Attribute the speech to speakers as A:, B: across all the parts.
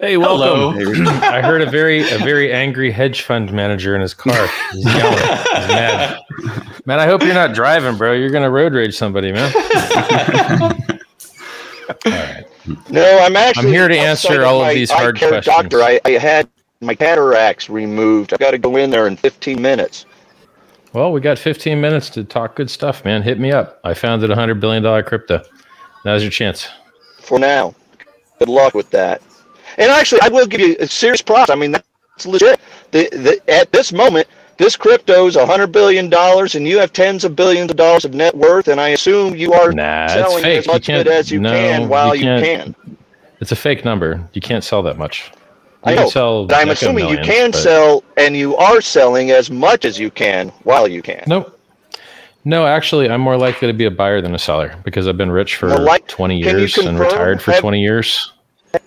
A: Hey, welcome. I heard a very a very angry hedge fund manager in his car. He's yelling. He's mad. Man, I hope you're not driving, bro. You're gonna road rage somebody, man.
B: all right. No, I'm actually.
A: I'm here to answer all of these hard questions.
B: Doctor, I, I had my cataracts removed. I've got to go in there in 15 minutes.
A: Well, we got 15 minutes to talk good stuff, man. Hit me up. I founded a hundred billion dollar crypto. Now's your chance.
B: For now, good luck with that. And actually, I will give you a serious props. I mean, that's legit. The, the, at this moment, this crypto is a hundred billion dollars, and you have tens of billions of dollars of net worth. And I assume you are
A: nah,
B: selling as much of it as you no, can while you, you, can.
A: It's a fake number. You can't sell that much.
B: You I know. Sell I'm assuming millions, you can but... sell, and you are selling as much as you can while you can.
A: Nope. No, actually, I'm more likely to be a buyer than a seller because I've been rich for like, 20 years and retired for have, 20 years.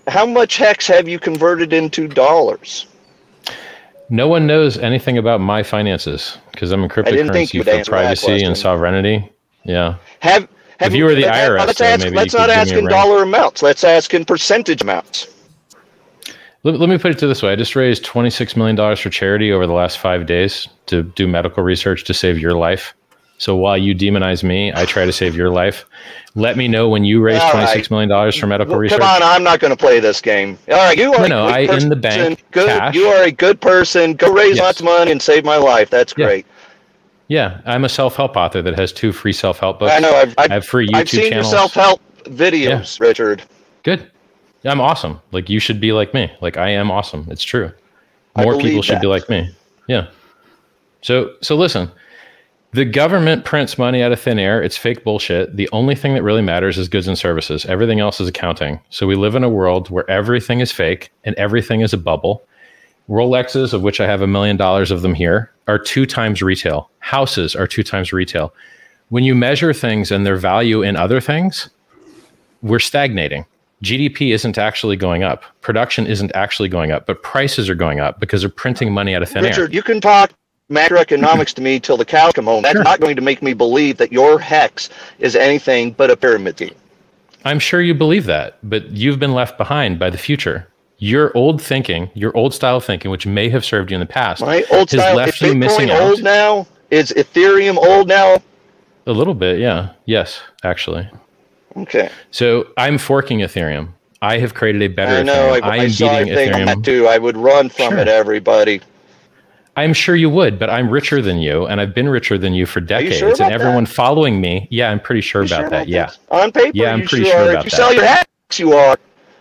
B: How much hex have you converted into dollars?
A: No one knows anything about my finances because I'm in cryptocurrency for privacy and sovereignty. Yeah.
B: Have,
A: have if you were the IRS,
B: let's, ask, let's not ask in dollar amounts. Let's ask in percentage amounts.
A: Let, let me put it to this way: I just raised twenty six million dollars for charity over the last five days to do medical research to save your life. So while you demonize me, I try to save your life. Let me know when you raise twenty six million dollars for medical well, research.
B: Come on, I'm not going to play this game. All right, you are
A: no, no, I person, in the bank.
B: Good,
A: cash.
B: You are a good person. Go raise yes. lots of money and save my life. That's great.
A: Yeah, yeah I'm a self help author that has two free self help books.
B: I know. I've, I've,
A: I have free YouTube I've
B: seen
A: channels.
B: your self help videos, yeah. Richard.
A: Good. I'm awesome. Like you should be like me. Like I am awesome. It's true. More people should be like me. Yeah. So so listen. The government prints money out of thin air. It's fake bullshit. The only thing that really matters is goods and services. Everything else is accounting. So we live in a world where everything is fake and everything is a bubble. Rolexes, of which I have a million dollars of them here, are two times retail. Houses are two times retail. When you measure things and their value in other things, we're stagnating. GDP isn't actually going up. Production isn't actually going up, but prices are going up because they're printing money out of thin
B: Richard,
A: air.
B: you can talk macroeconomics to me till the cows come home. That's sure. not going to make me believe that your hex is anything but a pyramid scheme.
A: I'm sure you believe that, but you've been left behind by the future. Your old thinking, your old style of thinking, which may have served you in the past,
B: my old has style, left you missing old out. now? Is Ethereum old now?
A: A little bit, yeah. Yes, actually.
B: Okay.
A: So I'm forking Ethereum. I have created a better I know, Ethereum. I, I, am beating Ethereum. That
B: too. I would run from sure. it, everybody.
A: I'm sure you would, but I'm richer than you, and I've been richer than you for decades.
B: You sure
A: and everyone
B: that?
A: following me, yeah, I'm pretty sure about
B: sure
A: that.
B: About
A: yeah,
B: on paper,
A: yeah, I'm pretty
B: sure,
A: sure about
B: if
A: that.
B: sell your hex, you are.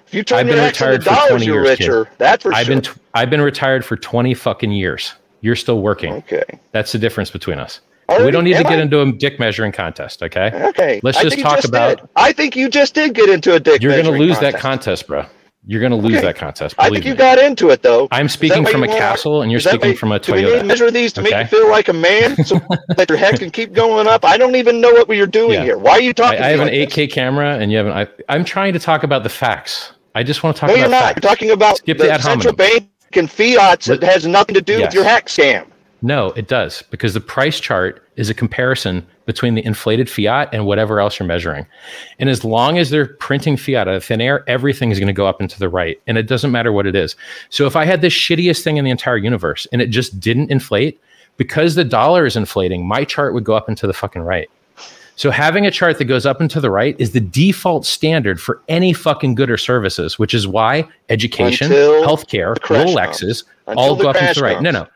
B: If you turn
A: I've
B: been retired for dollars, 20 years, richer. Kid. That's for
A: I've
B: sure.
A: been t- I've been retired for 20 fucking years. You're still working.
B: Okay,
A: that's the difference between us. Already, we don't need to get I? into a dick measuring contest, okay?
B: Okay.
A: Let's just talk
B: just
A: about.
B: Did. I think you just did get into a dick. Measuring.
A: You're
B: going to
A: lose
B: contest.
A: that contest, bro. You're going to lose okay. that contest.
B: I think
A: me.
B: you got into it though.
A: I'm speaking from a castle, and you're speaking from a Toyota. Do
B: we need to measure these to okay? make you feel like a man, so that your head can keep going up? I don't even know what you're doing yeah. here. Why are you talking?
A: I, I have
B: like
A: an 8K
B: this?
A: camera, and you have an. I, I'm trying to talk about the facts. I just want to talk
B: no,
A: about.
B: you're not.
A: Facts.
B: You're talking about
A: Skip
B: the,
A: the
B: central bank and fiat that has nothing to do
A: yes.
B: with your hex scam.
A: No, it does because the price chart is a comparison between the inflated fiat and whatever else you're measuring. And as long as they're printing fiat out of thin air, everything is going to go up and to the right. And it doesn't matter what it is. So if I had the shittiest thing in the entire universe and it just didn't inflate, because the dollar is inflating, my chart would go up and to the fucking right. So having a chart that goes up and to the right is the default standard for any fucking good or services, which is why education,
B: Until
A: healthcare, Rolexes all go up and to the right.
B: Comes.
A: No, no.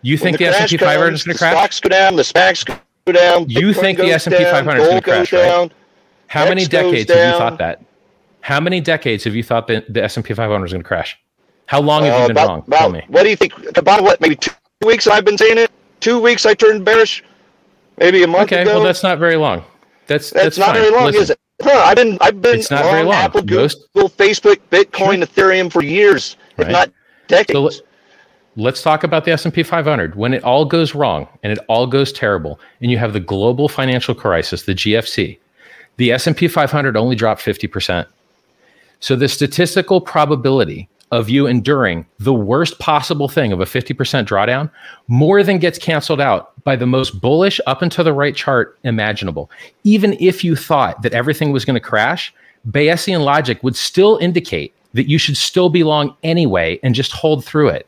A: You
B: When
A: think the, S&P 500 is going to crash?
B: Stocks go down, the SPACs go down.
A: You
B: Bitcoin
A: think the S&P 500 is going to crash,
B: down,
A: right? How many
B: X goes
A: decades have you thought that? How many decades have you thought that the S&P 500 is going to crash? How long have
B: Uh,
A: you been
B: about,
A: wrong? Tell me.
B: What do you think? About what? Maybe two weeks I've been saying it. Two weeks I turned bearish. Maybe a month
A: Okay,
B: ago.
A: well that's not very long. That's
B: That's,
A: that's,
B: not
A: fine.
B: very long,
A: Listen,
B: is it? Huh, I've been I've been
A: It's not
B: on
A: very long.
B: Apple, Google,
A: Most-
B: Facebook, Bitcoin, Ethereum for years, if not decades.
A: So let's talk about the S&P 500. When it all goes wrong and it all goes terrible and you have the global financial crisis, the GFC, the S&P 500 only dropped 50%. So the statistical probability of you enduring the worst possible thing of a 50% drawdown more than gets canceled out by the most bullish up and to the right chart imaginable. Even if you thought that everything was going to crash, Bayesian logic would still indicate that you should still be long anyway and just hold through it.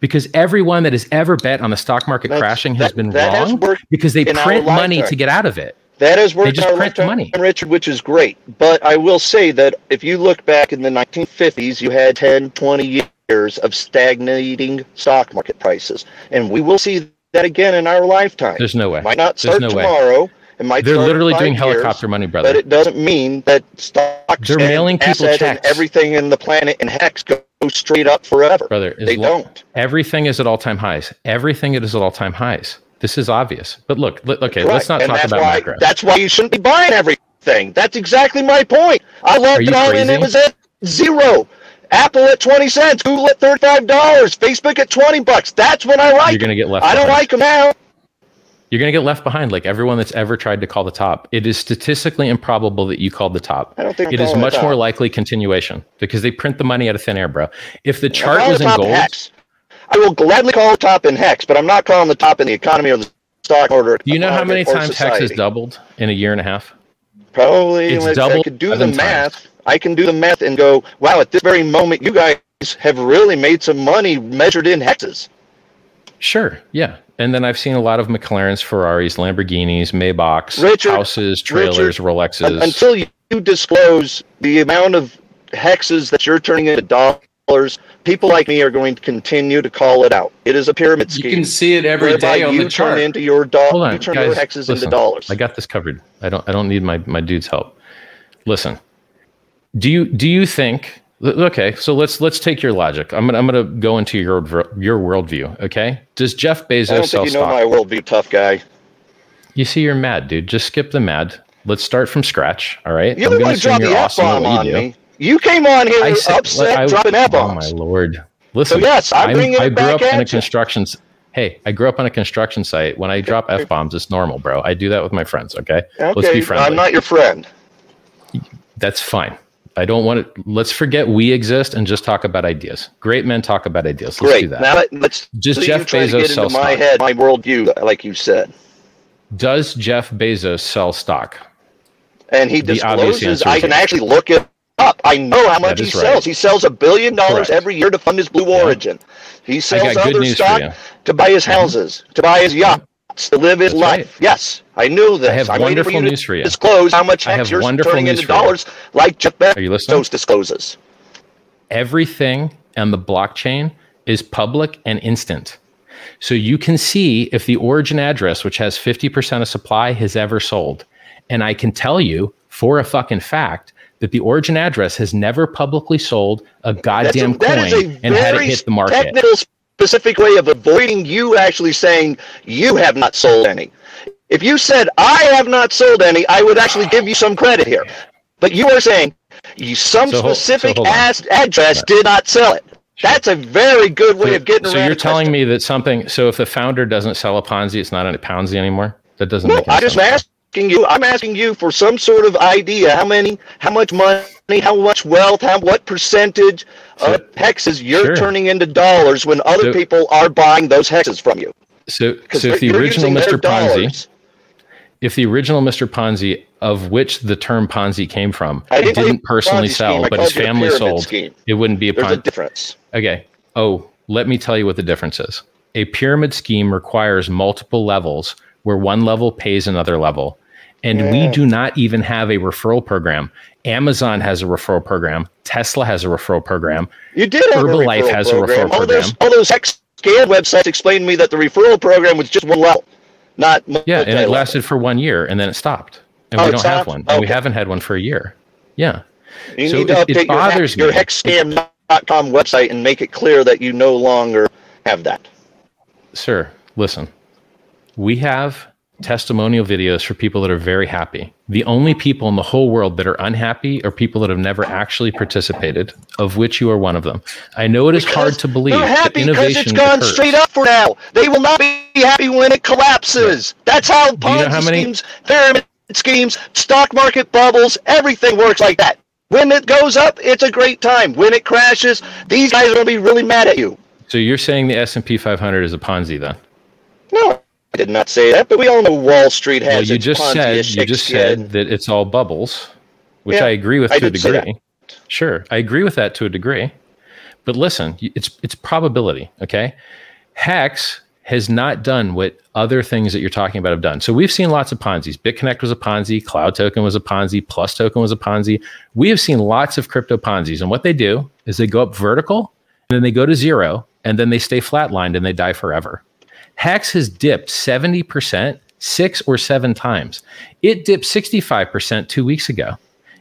A: Because everyone that has ever bet on the stock market
B: That's-
A: crashing has
B: that-
A: been
B: that has
A: wrong
B: worked
A: because they print money to get out of it.
B: That has worked they just
A: print money.
B: Richard, which is great. But I will say that if you look back in the 1950s, you had 10, 20 years of stagnating stock market prices. And we will see that again in our lifetime.
A: There's no way.
B: Might not start
A: no way.
B: It might
A: They're literally doing
B: years,
A: helicopter money, brother.
B: But it doesn't mean that stocks
A: They're
B: and
A: mailing people checks.
B: everything in the planet and hex go straight up forever.
A: Brother,
B: they
A: lo-
B: don't.
A: Everything is at all time highs. Everything is at all time highs. This is obvious. But look, okay, let's not
B: and
A: talk about
B: why,
A: macro.
B: That's why you shouldn't be buying everything. That's exactly my point. I left it all and it was at zero. Apple at 20 cents, Google at $35, Facebook at 20 bucks. That's when I like
A: You're going to get left
B: I don't
A: behind.
B: like them now.
A: You're going to get left behind like everyone that's ever tried to call the top. It is statistically improbable that you called the top.
B: I don't think
A: It is much more likely continuation because they print the money out of thin air, bro. If the chart was
B: the
A: in gold,
B: Hex. I will gladly call the top in hex, but I'm not calling the top in the economy or the stock order.
A: do you know how many times Hex has doubled in a year and a half?
B: Probably,
A: It's
B: if I
A: doubled
B: could do the
A: seven times.
B: math. I can do the math and go, wow, at this very moment, you guys have really made some money measured in hexes.
A: Sure, yeah. And then I've seen a lot of McLarens, Ferraris, Lamborghinis, Maybachs,
B: Richard,
A: houses, trailers,
B: Richard,
A: Rolexes.
B: Un- until you disclose the amount of hexes that you're turning into dollars, people like me are going to continue to call it out. It is a pyramid scheme.
C: You can see it every day on
B: you
C: the
B: turn into your
A: Hold on,
B: you turn
A: guys,
B: your hexes
A: listen,
B: into dollars.
A: I got this covered. I don't. I don't need my my dude's help. Listen. Do you do you think? Okay, so let's let's take your logic. I'm gonna I'm gonna go into your your worldview. Okay, does Jeff Bezos
B: I
A: don't
B: think you know
A: stock?
B: my worldview, tough guy.
A: You see, you're mad, dude. Just skip the mad. Let's start from scratch. All right.
B: You
A: I'm gonna
B: drop the
A: awesome
B: bomb on
A: you
B: me. You came on here
A: I said,
B: upset,
A: I-
B: dropping F bombs.
A: Oh my lord! Listen,
B: So yes, I'm
A: I'm-
B: bringing
A: I grew up in a construction. Hey, I grew up on a construction site. When I drop f bombs, it's normal, bro. I do that with my friends. Okay, let's be
B: Okay,
A: friendly.
B: I'm not your friend.
A: That's fine. I don't want to. Let's forget we exist and just talk about ideas. Great men talk about ideas. Let's do
B: Great.
A: that.
B: Now let- let's
A: Does
B: so
A: Jeff
B: try to
A: Bezos
B: get into my
A: stock?
B: head, my worldview, like you said.
A: Does Jeff Bezos sell stock?
B: and he
A: The
B: discloses I can
A: yes.
B: actually look it up. I know how much he
A: right.
B: sells. He sells a billion dollars
A: Correct.
B: every year to fund his Blue Origin. He sells other stock to buy his mm-hmm. houses, to buy his yachts, to live his
A: That's
B: life.
A: right.
B: Yes, I knew this.
A: I have
B: waiting
A: wonderful
B: to
A: news for you.
B: Disclose how much
A: I have
B: hex you're turning into
A: for
B: dollars, like Jeff
A: Are you listening?
B: Bezos discloses.
A: everything on the blockchain is public and instant. So you can see if the origin address, which has 50% of supply, has ever sold. And I can tell you for a fucking fact that the origin address has never publicly sold a
B: That's a-
A: goddamn coin
B: a
A: and had it hit the market.
B: Technical, specific way of avoiding you actually saying you have not sold any. If you said I have not sold any, I would actually give you some credit here. But you are saying you, some
A: So so
B: specific
A: on.
B: ass address did not sell it. That's a very good way
A: So,
B: of getting
A: so you're telling
B: question.
A: me that something, so if the founder doesn't sell a Ponzi, it's not a Ponzi anymore? That doesn't
B: No, I just
A: sense.
B: asking you. I'm asking you for some sort of idea. How many? How much money? How much wealth? How what percentage of hexes you're
A: Sure.
B: turning into dollars when other
A: So-
B: people are buying those hexes from you?
A: So, so if the original Mr. Ponzi,
B: dollars.
A: If the original Mr. Ponzi, of which the term Ponzi came from,
B: I didn't
A: didn't personally sell. But his family sold,
B: scheme.
A: it wouldn't be a
B: There's a
A: Ponzi.
B: difference.
A: Okay. Oh, let me tell you what the difference is. A pyramid scheme requires multiple levels where one level pays another level. And we do not even have a referral program. Amazon has a referral program. Tesla has a referral program.
B: You did
A: Herbalife
B: a
A: has a referral
B: all Those,
A: program.
B: all those hex scam websites explained to me that the referral program was just one level, not
A: Yeah, and it lasted for one year and then it stopped. And
B: Oh,
A: we don't have one. And we haven't had one for a year. Yeah.
B: You
A: so
B: need to
A: it-
B: update
A: it bothers
B: your, hex, your hexscam.com website and make it clear that you no longer have that.
A: Sir, listen. We have testimonial videos for people that are very happy. The only people in the whole world that are unhappy are people that have never actually participated, of which you are one of them. I know it is hard to believe.
B: They're happy because it's gone
A: occurs.
B: straight up for now. They will not be happy when it collapses. That's how
A: you know
B: Ponzi
A: how many-
B: schemes, pyramid schemes, stock market bubbles, everything works like that. When it goes up, it's a great time. When it crashes, these guys are going to be really mad at you.
A: So you're saying the S&P 500 is a Ponzi then?
B: No, I did not say that, but we all know Wall Street has
A: Well, you just said
B: Ponzi-ish
A: you just said that it's all bubbles, which
B: Yeah,
A: I agree with
B: I
A: to a
B: did say that.
A: degree. Sure, I agree with that to a degree. But listen, it's it's probability, okay? Hex has not done what other things that you're talking about have done. So we've seen lots of Ponzi's. BitConnect was a Ponzi, Cloud Token was a Ponzi, Plus Token was a Ponzi. We have seen lots of crypto Ponzi's. And what they do is they go up vertical and then they go to zero and then they stay flatlined and they die forever. Hex has dipped 70% six or seven times. It dipped 65% two weeks ago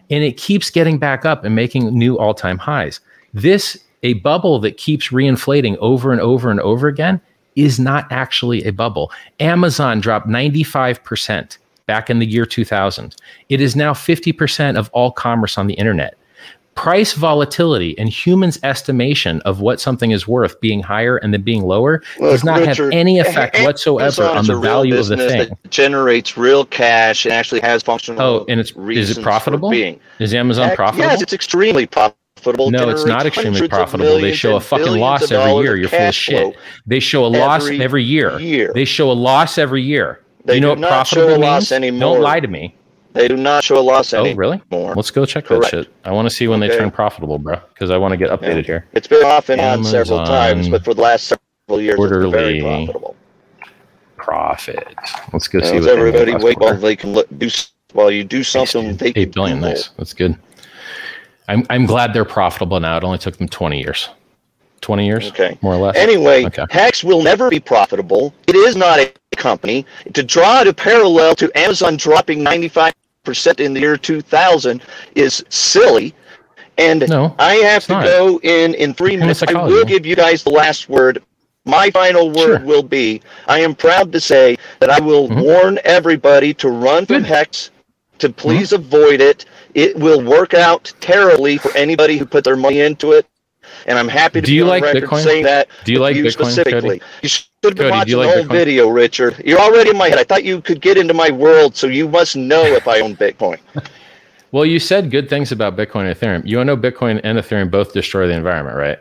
A: and it keeps getting back up and making new all time highs. This, a bubble that keeps reinflating over and over and over again, is not actually a bubble. Amazon dropped 95% back in the year 2000. It is now 50% of all commerce on the internet. Price volatility and humans' estimation of what something is worth being higher and then being lower Look, does not Richard, have any effect whatsoever on the value of the thing.
B: generates real cash and actually has functional.
A: Oh, and it's is it profitable? Being. Is Amazon profitable?
B: Yes, it's extremely profitable.
A: No, it's not extremely profitable. They show a fucking loss every year. You're full of shit. They show a loss every, year. year. They show a loss every year. They you know what profitable means? Anymore. Don't lie to me.
B: They do not show a loss
A: oh, anymore. Oh, really? Let's go check Correct. that shit. I want to see when okay. they turn profitable, bro, because I want to get updated yeah. here.
B: It's been off and on several times, but for the last several years, quarterly it's been very profitable.
A: Profit. Let's go see
B: what everybody wait while they can look, do while you do something. They
A: eight billion. Nice. That's good. I'm I'm glad they're profitable now. It only took them 20 years. 20 years, okay, more or less.
B: Anyway,
A: okay.
B: Hex will never be profitable. It is not a company. To draw a parallel to Amazon dropping 95% in the year 2000 is silly. And no, I have to not. go in in three minutes. I will give you guys the last word. My final word sure. will be I am proud to say that I will mm-hmm. warn everybody to run from Hex, to please mm-hmm. avoid it. It will work out terribly for anybody who put their money into it. And I'm happy to
A: do
B: be
A: you
B: like
A: Bitcoin?
B: saying that.
A: Do you like
B: you
A: Bitcoin,
B: specifically?
A: Cody?
B: You should have been watching like the whole Bitcoin? video, Richard. You're already in my head. I thought you could get into my world, so you must know if I own Bitcoin.
A: well, you said good things about Bitcoin and Ethereum. You know Bitcoin and Ethereum both destroy the environment, right?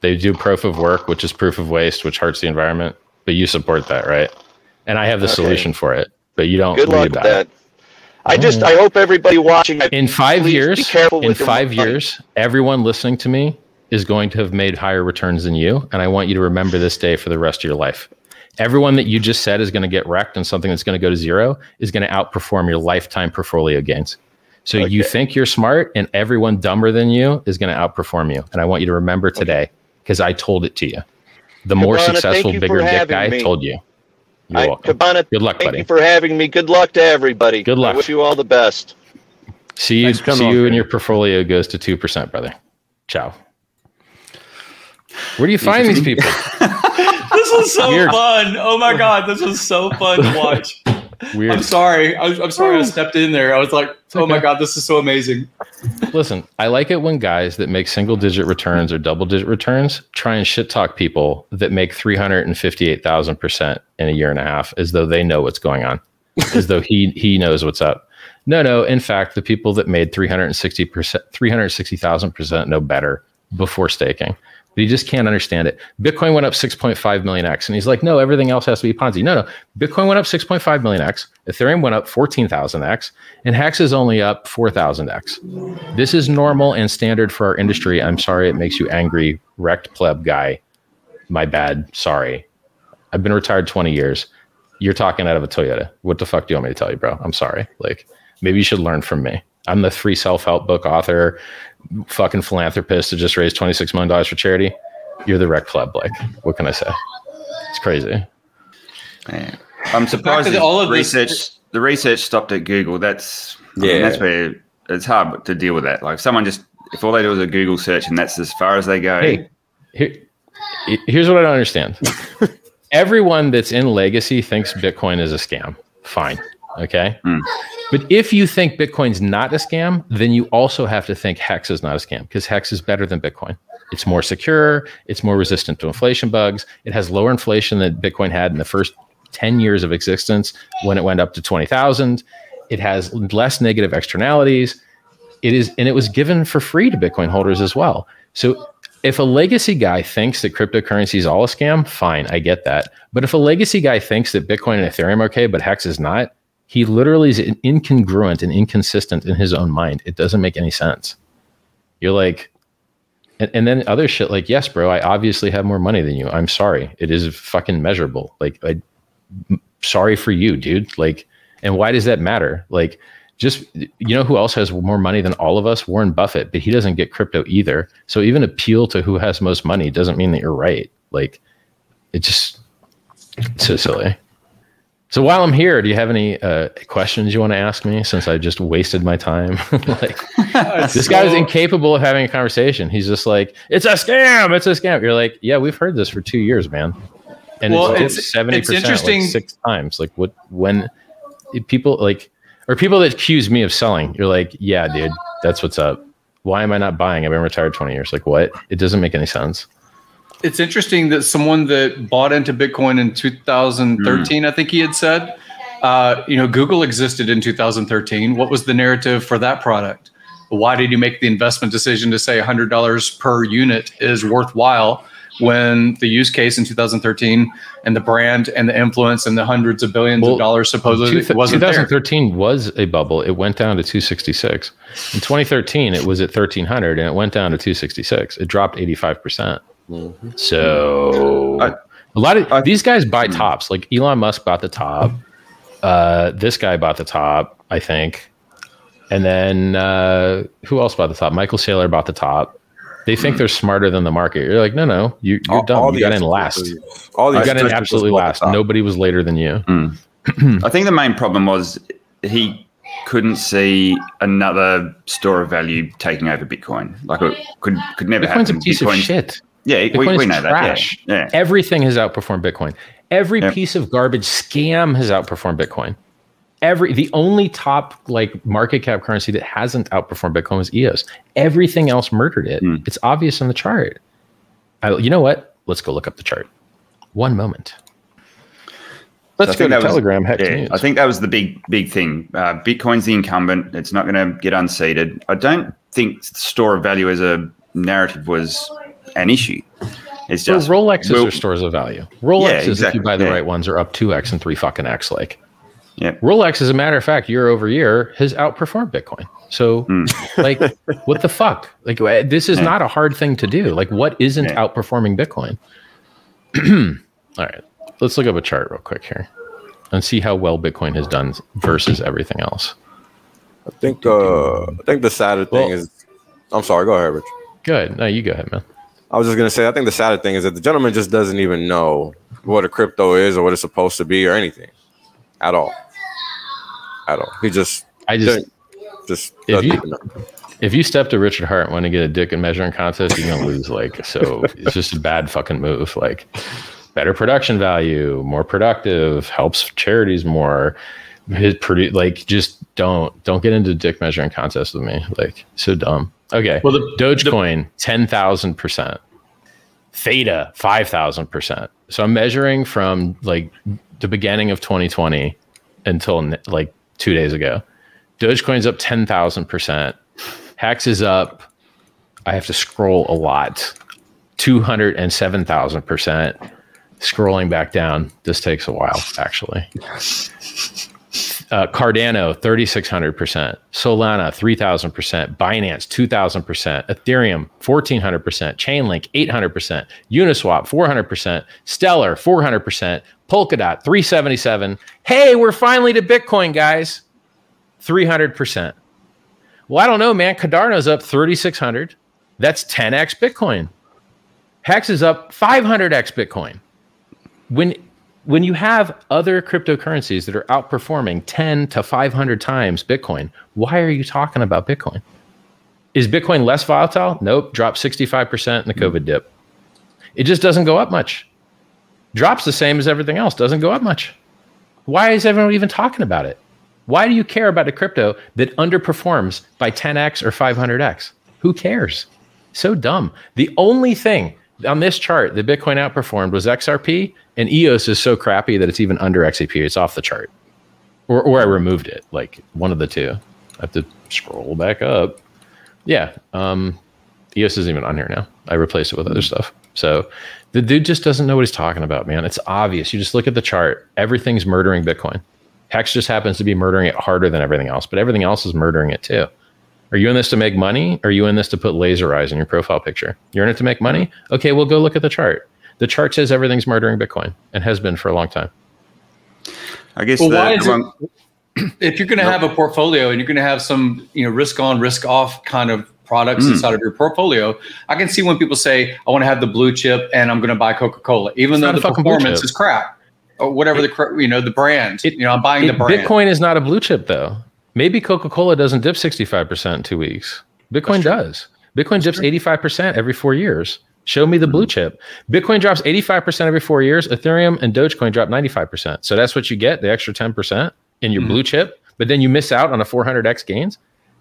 A: They do proof of work, which is proof of waste, which hurts the environment. But you support that, right? And I have the okay. solution for it, but you don't.
B: Good luck with that. It. I just I hope everybody watching
A: in five years. in five years, everyone listening to me is going to have made higher returns than you, and I want you to remember this day for the rest of your life. Everyone that you just said is going to get wrecked and something that's going to go to zero is going to outperform your lifetime portfolio gains. So okay. you think you're smart, and everyone dumber than you is going to outperform you. And I want you to remember today because okay. I told it to you. The more successful, bigger dick guy me. told you. You're I, welcome.
B: Cabana,
A: Good luck,
B: thank
A: buddy.
B: you for having me. Good luck to everybody.
A: Good luck.
B: I wish you all the best.
A: See you. See you, and your portfolio goes to two percent, brother. Ciao. Where do you find these people?
C: this was so Weird. fun. Oh my god, this was so fun to watch. Weird. I'm sorry. I, am sorry. I stepped in there. I was like, "Oh my god, this is so amazing."
A: Listen, I like it when guys that make single digit returns or double digit returns try and shit talk people that make three hundred and fifty eight thousand percent in a year and a half, as though they know what's going on, as though he he knows what's up. No, no. In fact, the people that made three hundred and sixty percent, three hundred sixty thousand percent know better before staking but he just can't understand it. Bitcoin went up 6.5 million X. And he's like, no, everything else has to be Ponzi. No, no. Bitcoin went up 6.5 million X. Ethereum went up 14,000 X. And Hex is only up 4,000 X. This is normal and standard for our industry. I'm sorry it makes you angry, wrecked pleb guy. My bad. Sorry. I've been retired 20 years. You're talking out of a Toyota. What the fuck do you want me to tell you, bro? I'm sorry. Like, maybe you should learn from me. I'm the free self help book author fucking philanthropist to just raise $26 million for charity. You're the rec club. Like, what can I say? It's crazy.
D: Man. I'm surprised the all of research, this- the research stopped at Google. That's, yeah, I mean, that's where it's hard to deal with that. Like someone just, if all they do is a Google search and that's as far as they go.
A: Hey, here, here's what I don't understand. Everyone that's in legacy thinks Bitcoin is a scam. Fine. Okay. Mm. But if you think Bitcoin's not a scam, then you also have to think Hex is not a scam because Hex is better than Bitcoin. It's more secure, it's more resistant to inflation bugs, it has lower inflation than Bitcoin had in the first 10 years of existence when it went up to 20,000. It has less negative externalities. It is and it was given for free to Bitcoin holders as well. So if a legacy guy thinks that cryptocurrency is all a scam, fine, I get that. But if a legacy guy thinks that Bitcoin and Ethereum are okay, but Hex is not, he literally is incongruent and inconsistent in his own mind. It doesn't make any sense. You're like, and, and then other shit like, yes, bro, I obviously have more money than you. I'm sorry. It is fucking measurable. Like, I, sorry for you, dude. Like, and why does that matter? Like, just you know who else has more money than all of us? Warren Buffett, but he doesn't get crypto either. So even appeal to who has most money doesn't mean that you're right. Like, it just it's so silly. So while I'm here, do you have any uh, questions you want to ask me? Since I just wasted my time, like this so... guy is incapable of having a conversation. He's just like, "It's a scam! It's a scam." You're like, "Yeah, we've heard this for two years, man." And well, it's seventy percent, like six times. Like what? When people like, or people that accuse me of selling, you're like, "Yeah, dude, that's what's up." Why am I not buying? I've been retired twenty years. Like what? It doesn't make any sense
C: it's interesting that someone that bought into Bitcoin in 2013, mm. I think he had said, uh, you know, Google existed in 2013. What was the narrative for that product? Why did you make the investment decision to say $100 per unit is worthwhile when the use case in 2013 and the brand and the influence and the hundreds of billions well, of dollars supposedly two, wasn't
A: 2013
C: there.
A: was a bubble. It went down to 266. In 2013, it was at 1300 and it went down to 266. It dropped 85 percent. Mm-hmm. So I, a lot of I, these guys buy hmm. tops. Like Elon Musk bought the top. Uh, this guy bought the top, I think. And then uh, who else bought the top? Michael Saylor bought the top. They think mm. they're smarter than the market. You're like, no, no, you, are all, dumb. All you got in last. All you got in absolutely last. Nobody was later than you.
D: Mm. I think the main problem was he couldn't see another store of value taking over Bitcoin. Like it could could never
A: Bitcoin's
D: happen.
A: a piece Bitcoin's, of shit.
D: Yeah, we, we, know trash. that. Yeah. yeah.
A: Everything has outperformed Bitcoin. Every yep. piece of garbage scam has outperformed Bitcoin. Every the only top like market cap currency that hasn't outperformed Bitcoin was EOS. Everything else murdered it. Mm. It's obvious on the chart. I, you know what? Let's go look up the chart. One moment. Let's go to Telegram.
D: Was, yeah, I think that was the big, big thing. Uh, Bitcoin's the incumbent. It's not going to get unseated. I don't think store of value as a narrative was an issue. It's just
A: well, Rolexes well, are stores of value. Rolexes, yeah, exactly, if you buy the yeah. right ones, are up two x and three fucking x. Like, yeah. Rolex, as a matter of fact, year over year has outperformed Bitcoin. So, mm. like, what the fuck? Like, this is yeah. not a hard thing to do. Like, what isn't outperforming Bitcoin? All right, let's look up a chart real quick here and see how well Bitcoin has done versus everything else.
E: I think uh, I think the sadder thing well, is. I'm sorry. Go ahead, Rich.
A: Good. No, you go ahead, man.
E: I was just gonna say, I think the sad thing is that the gentleman just doesn't even know what a crypto is or what it's supposed to be or anything at all. At all. He just,
A: I just, just if you, if you step to Richard Heart and want to get a dick and measuring contest, you're gonna lose. Like, so it's just a bad fucking move. Like, better production value, more productive, helps charities more. His pretty like just don't don't get into dick measuring contest with me. Like, so dumb. Okay. Well, the Dogecoin, 10,000%. Theta, 5,000%. So I'm measuring from like the beginning of 2020 until like two days ago. Dogecoin's up 10,000%. Hex is up, I have to scroll a lot, 207,000%. Scrolling back down, this takes a while, actually. Uh, Cardano 3600%, Solana 3000%, Binance 2000%, Ethereum 1400%, Chainlink 800%, Uniswap 400%, Stellar 400%, Polkadot 377. Hey, we're finally to Bitcoin, guys. 300%. Well, I don't know, man. Cardano's up 3600. That's 10x Bitcoin. Hex is up 500x Bitcoin. When when you have other cryptocurrencies that are outperforming 10 to 500 times Bitcoin, why are you talking about Bitcoin? Is Bitcoin less volatile? Nope, dropped 65% in the hmm. COVID dip. It just doesn't go up much. Drops the same as everything else, doesn't go up much. Why is everyone even talking about it? Why do you care about a crypto that underperforms by 10x or 500x? Who cares? So dumb. The only thing on this chart that Bitcoin outperformed was XRP, and EOS is so crappy that it's even under XRP. It's off the chart, or or I removed it. Like one of the two. I have to scroll back up. Yeah, um, EOS isn't even on here now. I replaced it with other stuff. So the dude just doesn't know what he's talking about, man. It's obvious. You just look at the chart. Everything's murdering Bitcoin. Hex just happens to be murdering it harder than everything else, but everything else is murdering it too. Are you in this to make money? Are you in this to put laser eyes in your profile picture? You're in it to make money? Okay, well, go look at the chart. The chart says everything's murdering Bitcoin and has been for a long time.
D: I guess well, the, why is
C: it, if you're going to have a portfolio and you're going to have some you know risk on, risk off kind of products mm. inside of your portfolio, I can see when people say, I want to have the blue chip and I'm going to buy Coca Cola, even it's though the performance is crap or whatever it, the you know the brand. It, you know, I'm buying it, the brand.
A: Bitcoin is not a blue chip though. Maybe Coca Cola doesn't dip 65% in two weeks. Bitcoin does. Bitcoin That's dips true. 85% every four years. Show me the blue mm-hmm. chip. Bitcoin drops 85% every four years. Ethereum and Dogecoin drop 95%. So that's what you get, the extra 10% in your mm-hmm. blue chip. But then you miss out on a 400x gains.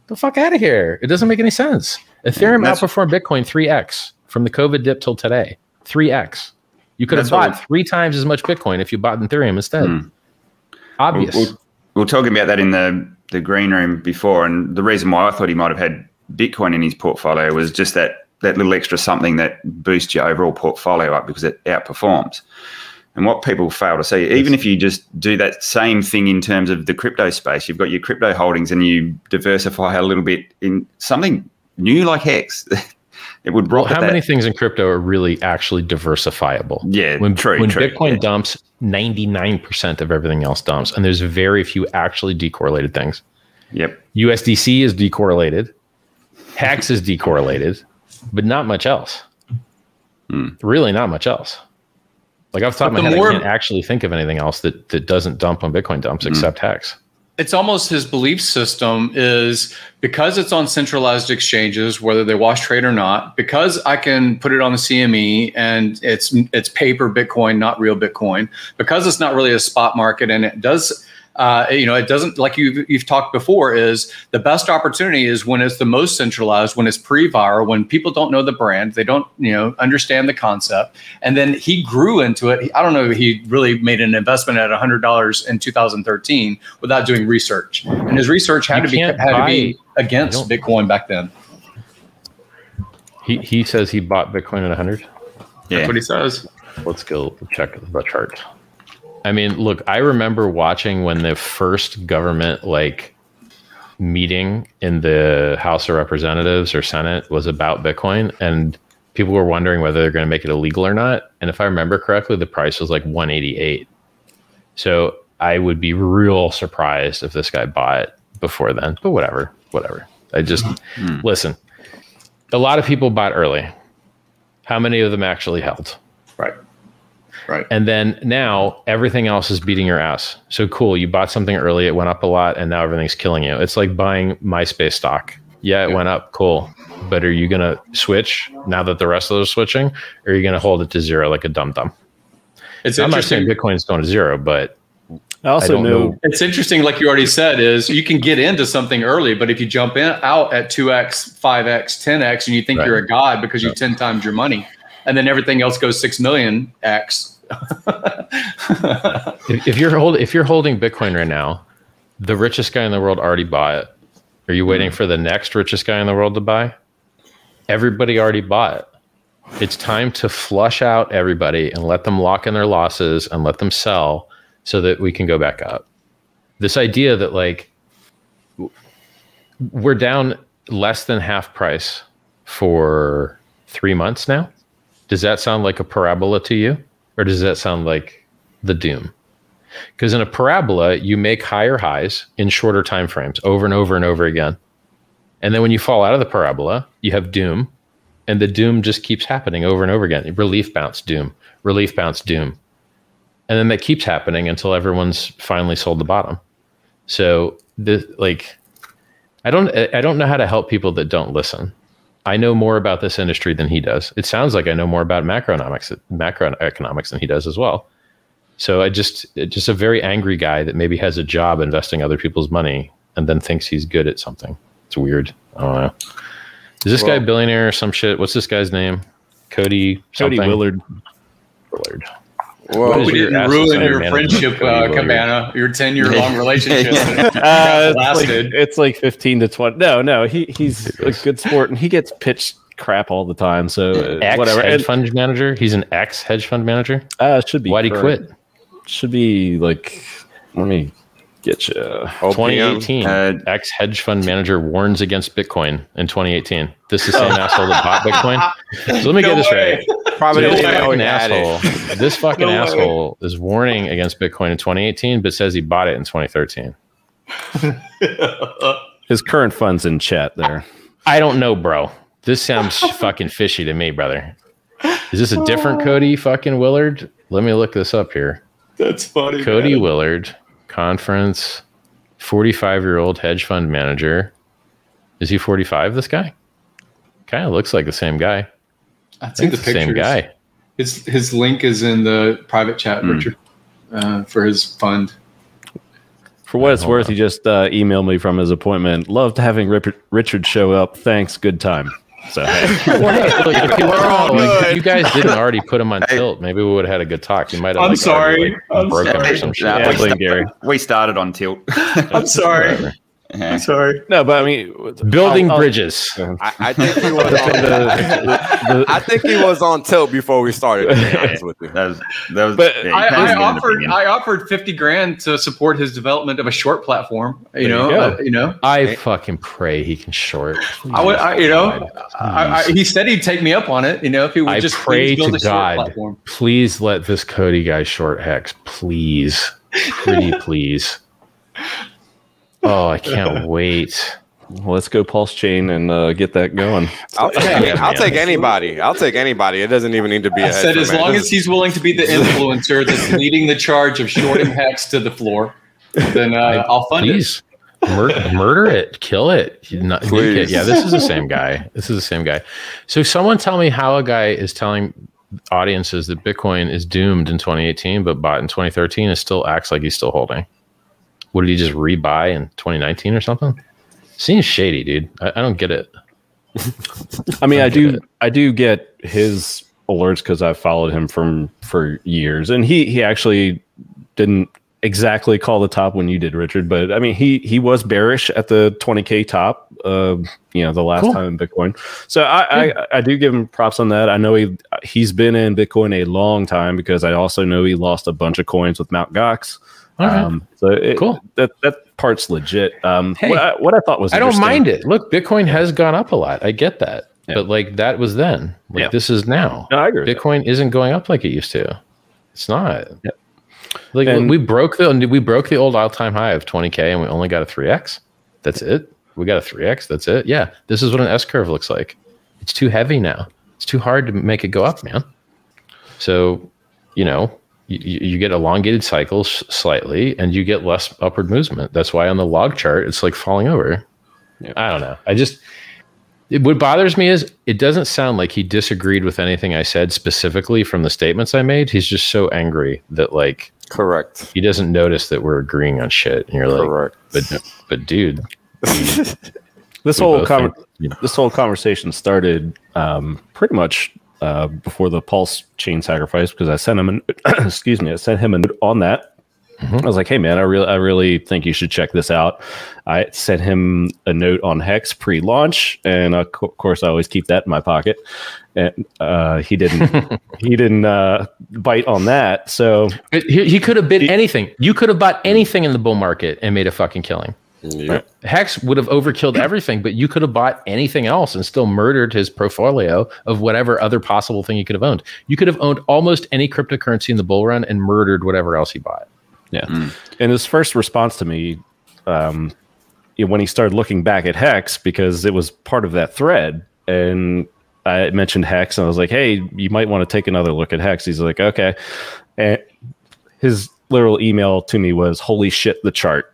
A: The fuck out of here. It doesn't make any sense. Ethereum that's, outperformed Bitcoin 3x from the COVID dip till today. 3x. You could have bought three times as much Bitcoin if you bought Ethereum instead. Mm. Obvious.
D: we we are talking about that in the the green room before, and the reason why I thought he might have had Bitcoin in his portfolio was just that that little extra something that boosts your overall portfolio up because it outperforms. And what people fail to see, even if you just do that same thing in terms of the crypto space, you've got your crypto holdings and you diversify a little bit in something new like Hex. it would
A: well, how many things in crypto are really actually diversifiable?
D: Yeah,
A: when,
D: true.
A: When
D: true,
A: Bitcoin
D: yeah.
A: dumps, ninety nine percent of everything else dumps, and there's very few actually decorrelated things.
D: Yep.
A: USDC is decorrelated. Hex is decorrelated, but not much else. Hmm. Really, not much else. Like I've thought my head, more, I can't actually think of anything else that that doesn't dump when Bitcoin dumps mm-hmm. except Hex.
C: It's almost his belief system is because it's on centralized exchanges, whether they wash trade or not. Because I can put it on the CME and it's it's paper Bitcoin, not real Bitcoin. Because it's not really a spot market and it does uh, you know, it doesn't like you've, you've talked before is the best opportunity is when it's the most centralized, when it's pre-viral, when people don't know the brand, they don't, you know, understand the concept. And then he grew into it. I don't know if he really made an investment at $100 in 2013 without doing research. And his research had you to be had buy, to be against Bitcoin back then.
A: He he says he bought Bitcoin at 100.
C: Yeah. That's what he says.
A: Let's go check the chart. I mean, look, I remember watching when the first government like meeting in the House of Representatives or Senate was about Bitcoin and people were wondering whether they're going to make it illegal or not. And if I remember correctly, the price was like 188. So I would be real surprised if this guy bought it before then, but whatever, whatever. I just mm. listen. A lot of people bought early. How many of them actually held?
C: Right. Right.
A: And then now everything else is beating your ass. So cool. You bought something early, it went up a lot, and now everything's killing you. It's like buying MySpace stock. Yeah, it yeah. went up. Cool. But are you going to switch now that the rest of those are switching? Or are you going to hold it to zero like a dum dum? It's I'm not saying Bitcoin is going to zero, but
C: I also I know, know, it's interesting, like you already said, is you can get into something early, but if you jump in out at two x, five x, ten x, and you think right. you're a god because you ten times your money, and then everything else goes six million x.
A: if, if, you're hold, if you're holding Bitcoin right now, the richest guy in the world already bought it. Are you waiting for the next richest guy in the world to buy? Everybody already bought it. It's time to flush out everybody and let them lock in their losses and let them sell so that we can go back up. This idea that like we're down less than half price for three months now does that sound like a parabola to you? Or does that sound like the doom? Because in a parabola, you make higher highs in shorter time frames over and over and over again. And then when you fall out of the parabola, you have doom. And the doom just keeps happening over and over again. Relief bounce, doom, relief bounce, doom. And then that keeps happening until everyone's finally sold the bottom. So the like I don't I don't know how to help people that don't listen. I know more about this industry than he does. It sounds like I know more about macroeconomics, macroeconomics than he does as well. So I just, just a very angry guy that maybe has a job investing other people's money and then thinks he's good at something. It's weird. I don't know. Is this well, guy a billionaire or some shit? What's this guy's name? Cody.
F: Cody? Willard.
A: Willard.
C: Well, we didn't ruin your friendship, uh, Cabana. Your ten-year-long relationship uh,
F: lasted. Like, it's like fifteen to twenty. No, no, he he's a good sport, and he gets pitched crap all the time. So uh,
A: ex
F: whatever.
A: Hedge fund manager. He's an ex hedge fund manager.
F: Uh, should be.
A: Why'd he quit?
F: Should be like. Let me Get you.
A: 2018, uh, ex hedge fund manager warns against Bitcoin in 2018. This is the same asshole that bought Bitcoin. So let me no get this way. right. Probably this fucking asshole. This fucking no asshole way. is warning against Bitcoin in 2018, but says he bought it in 2013.
F: His current funds in chat there.
A: I don't know, bro. This sounds fucking fishy to me, brother. Is this a different Cody fucking Willard? Let me look this up here.
C: That's funny.
A: Cody man. Willard conference, 45 year old hedge fund manager. Is he 45, this guy? Kind of looks like the same guy.
C: I see the pictures. Same guy. His, his link is in the private chat, mm. Richard, uh, for his fund.
F: For what it's worth, on. he just uh, emailed me from his appointment. Loved having Richard show up. Thanks. Good time. So hey. well, hey, look,
A: if, you like, if you guys didn't already put him on hey. tilt, maybe we would have had a good talk. You might have.
C: I'm like, sorry. Already, like, I'm broken
D: sorry. or some shit. Nah, we, started, we, started on tilt.
C: I'm sorry. I'm sorry.
F: No, but I mean,
A: building I'll, bridges.
E: I'll, I, I, think he was on, the, I think he was on tilt before we started. To be honest with you. That was,
C: that was, but yeah, I, I offered I offered fifty grand to support his development of a short platform. You there know, you, uh, you, know.
A: I fucking pray he can short.
C: I would, I, you know, I, he said he'd take me up on it. You know, if he would just
A: pray to God, please let this Cody guy short hex, please, pretty please. Oh, I can't wait.
F: Well, let's go pulse chain and uh, get that going.
E: I'll, take, I'll take anybody. I'll take anybody. It doesn't even need to be.
C: I said as long as he's willing to be the influencer that's leading the charge of shorting hex to the floor, then uh, I'll fund Please.
A: it. Mur- murder it, kill it, not, it. Yeah, this is the same guy. This is the same guy. So, someone tell me how a guy is telling audiences that Bitcoin is doomed in 2018, but bought in 2013 and still acts like he's still holding. What did he just rebuy in 2019 or something? Seems shady, dude. I, I don't get it.
F: I mean, I, I do, it. I do get his alerts because I've followed him from for years, and he he actually didn't exactly call the top when you did, Richard. But I mean, he he was bearish at the 20k top. Uh, you know, the last cool. time in Bitcoin. So I, yeah. I I do give him props on that. I know he he's been in Bitcoin a long time because I also know he lost a bunch of coins with Mount Gox. Um, so it, cool. That that part's legit. Um, hey, what I, what I thought was
A: I don't mind it. Look, Bitcoin has gone up a lot. I get that, yeah. but like that was then. Like yeah. this is now. No, I agree. Bitcoin isn't going up like it used to. It's not. Yeah. Like and, we broke the we broke the old all time high of 20k, and we only got a 3x. That's it. We got a 3x. That's it. Yeah, this is what an S curve looks like. It's too heavy now. It's too hard to make it go up, man. So, you know, you, you get elongated cycles slightly and you get less upward movement. That's why on the log chart, it's like falling over. Yeah. I don't know. I just, it, what bothers me is it doesn't sound like he disagreed with anything I said specifically from the statements I made. He's just so angry that like,
E: correct.
A: He doesn't notice that we're agreeing on shit. And you're correct. like, but, but dude,
F: this whole con- think, you know. this whole conversation started um, pretty much uh, before the Pulse chain sacrifice because I sent him an excuse me, I sent him a note on that. Mm-hmm. I was like, "Hey man, I really, I really think you should check this out." I sent him a note on Hex pre-launch, and of course, I always keep that in my pocket. And uh, he didn't, he didn't uh, bite on that. So
A: he, he could have bid anything. You could have bought anything in the bull market and made a fucking killing. Yep. Hex would have overkilled everything, but you could have bought anything else and still murdered his portfolio of whatever other possible thing he could have owned. You could have owned almost any cryptocurrency in the bull run and murdered whatever else he bought.
F: Yeah. Mm. And his first response to me, um, when he started looking back at Hex, because it was part of that thread, and I mentioned Hex, and I was like, "Hey, you might want to take another look at Hex." He's like, "Okay," and his literal email to me was, "Holy shit, the chart."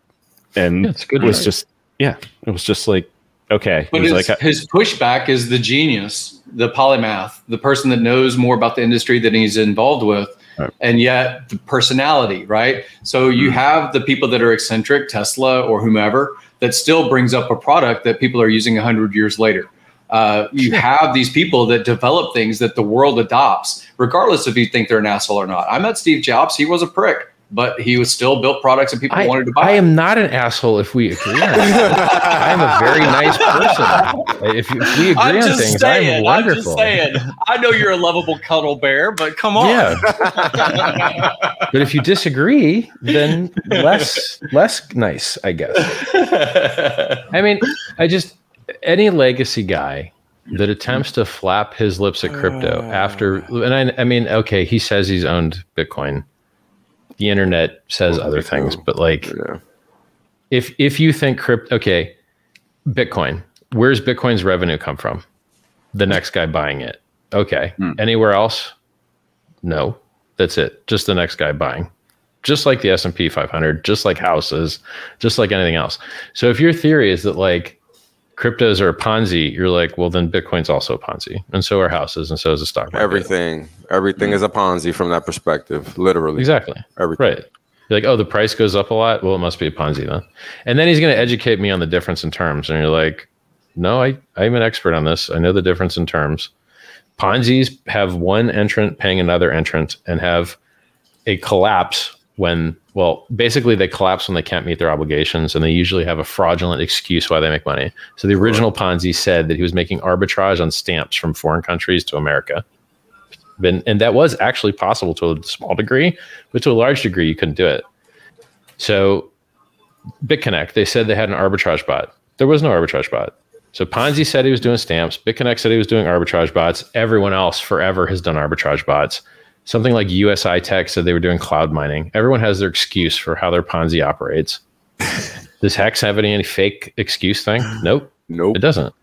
F: And yeah, it was just yeah, it was just like okay.
C: But his, like, his pushback is the genius, the polymath, the person that knows more about the industry than he's involved with. Right. And yet the personality, right? So you mm-hmm. have the people that are eccentric, Tesla or whomever, that still brings up a product that people are using 100 years later. Uh, you have these people that develop things that the world adopts, regardless if you think they're an asshole or not. I met Steve Jobs; he was a prick. But he was still built products that people I, wanted to buy.
A: I am not an asshole if we agree. I am a very nice person. If, if we agree I'm on things, saying, I'm wonderful. I'm just saying.
C: I know you're a lovable cuddle bear, but come on.
A: Yeah. but if you disagree, then less less nice, I guess. I mean, I just any legacy guy that attempts to flap his lips at crypto after and I, I mean okay he says he's owned bitcoin the internet says other things but like yeah. if if you think crypto okay bitcoin where's bitcoin's revenue come from? The next guy buying it. Okay. Hmm. anywhere else? No. That's it. Just the next guy buying. Just like the S&P 500 just like houses just like anything else. So if your theory is that like cryptos are a Ponzi, you're like, well, then Bitcoin's also a Ponzi, and so are houses, and so is the stock market.
E: Everything, everything mm-hmm. is a Ponzi from that perspective, literally.
A: Exactly. Everything. Right. You're like, oh, the price goes up a lot. Well, it must be a Ponzi then. And then he's going to educate me on the difference in terms, and you're like, no, I I'm an expert on this. I know the difference in terms. Ponzi's have one entrant paying another entrant and have a collapse when well basically they collapse when they can't meet their obligations and they usually have a fraudulent excuse why they make money. So the original ponzi said that he was making arbitrage on stamps from foreign countries to america. And, and that was actually possible to a small degree but to a large degree you couldn't do it. So bitconnect they said they had an arbitrage bot. There was no arbitrage bot. So ponzi said he was doing stamps bitconnect said he was doing arbitrage bots. Everyone else forever has done arbitrage bots something like USI Tech said they were doing cloud mining. Everyone has their excuse for how their Ponzi operates. Does Hex have any, any fake excuse thing? Nope.
E: Nope.
A: It doesn't.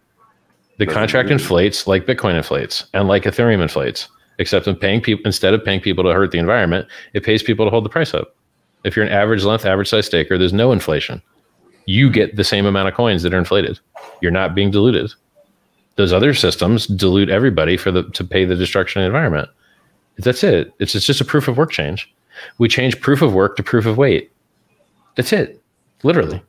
A: The doesn't contract inflates like Bitcoin inflates and like Ethereum inflates, except in paying people instead of paying people to hurt the environment, it pays people to hold the price up. If you're an average length, average size staker, there's no inflation. You get the same amount of coins that are inflated. You're not being diluted. Those other systems dilute everybody for the to pay the destruction of the environment. That's it. It's, it's just a proof of work change. We change proof of work to proof of weight. That's it. Literally.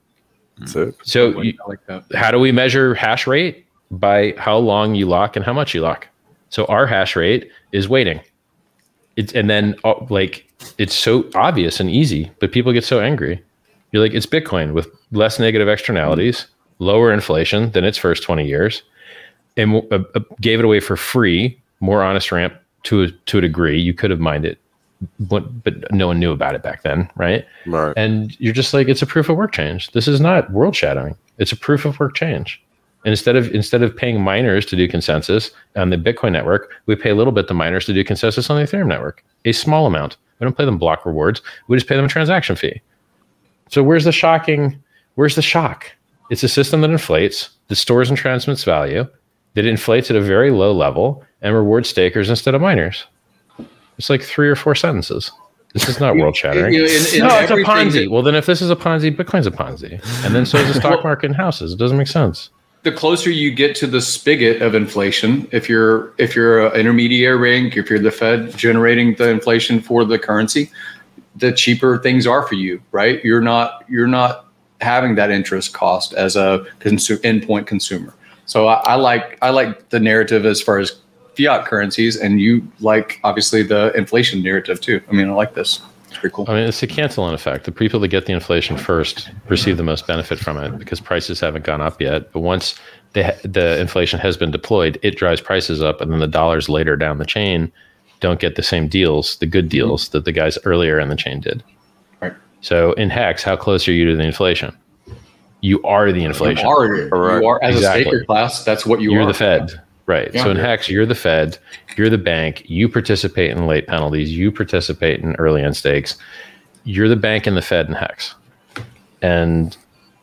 E: That's it.
A: So, you, like how do we measure hash rate? By how long you lock and how much you lock. So, our hash rate is waiting. It's, and then, uh, like, it's so obvious and easy, but people get so angry. You're like, it's Bitcoin with less negative externalities, lower inflation than its first 20 years, and uh, uh, gave it away for free, more honest ramp to a, to a degree. You could have mined it, but, but no one knew about it back then, right?
E: Right.
A: And you're just like, it's a proof of work change. This is not world shadowing. It's a proof of work change. And instead of instead of paying miners to do consensus on the Bitcoin network, we pay a little bit to miners to do consensus on the Ethereum network. A small amount. We don't pay them block rewards. We just pay them a transaction fee. So where's the shocking? Where's the shock? It's a system that inflates, that stores and transmits value, that inflates at a very low level, and rewards stakers instead of miners. It's like three or four sentences. This is not world shattering. You know, in, in no, it's a Ponzi. That, well, then if this is a Ponzi, Bitcoin's a Ponzi, and then so is the stock market and houses. It doesn't make sense.
C: The closer you get to the spigot of inflation, if you're if you're an intermediary bank, if you're the Fed generating the inflation for the currency, the cheaper things are for you, right? You're not you're not having that interest cost as a consu- endpoint consumer. So I, I like I like the narrative as far as fiat currencies, and you like obviously the inflation narrative too. I mean, I like this. It's pretty cool.
A: I mean, it's a canceling effect. The people that get the inflation first receive the most benefit from it because prices haven't gone up yet. But once the the inflation has been deployed, it drives prices up, and then the dollars later down the chain don't get the same deals, the good deals that the guys earlier in the chain did.
C: Right.
A: So in hex, how close are you to the inflation? You are the inflation.
C: You are, you are as exactly. a staker class. That's what you
A: You're
C: are.
A: the Fed. Right. Yeah, so in Hex, you're the Fed, you're the bank, you participate in late penalties, you participate in early end stakes. You're the bank and the Fed in Hex. And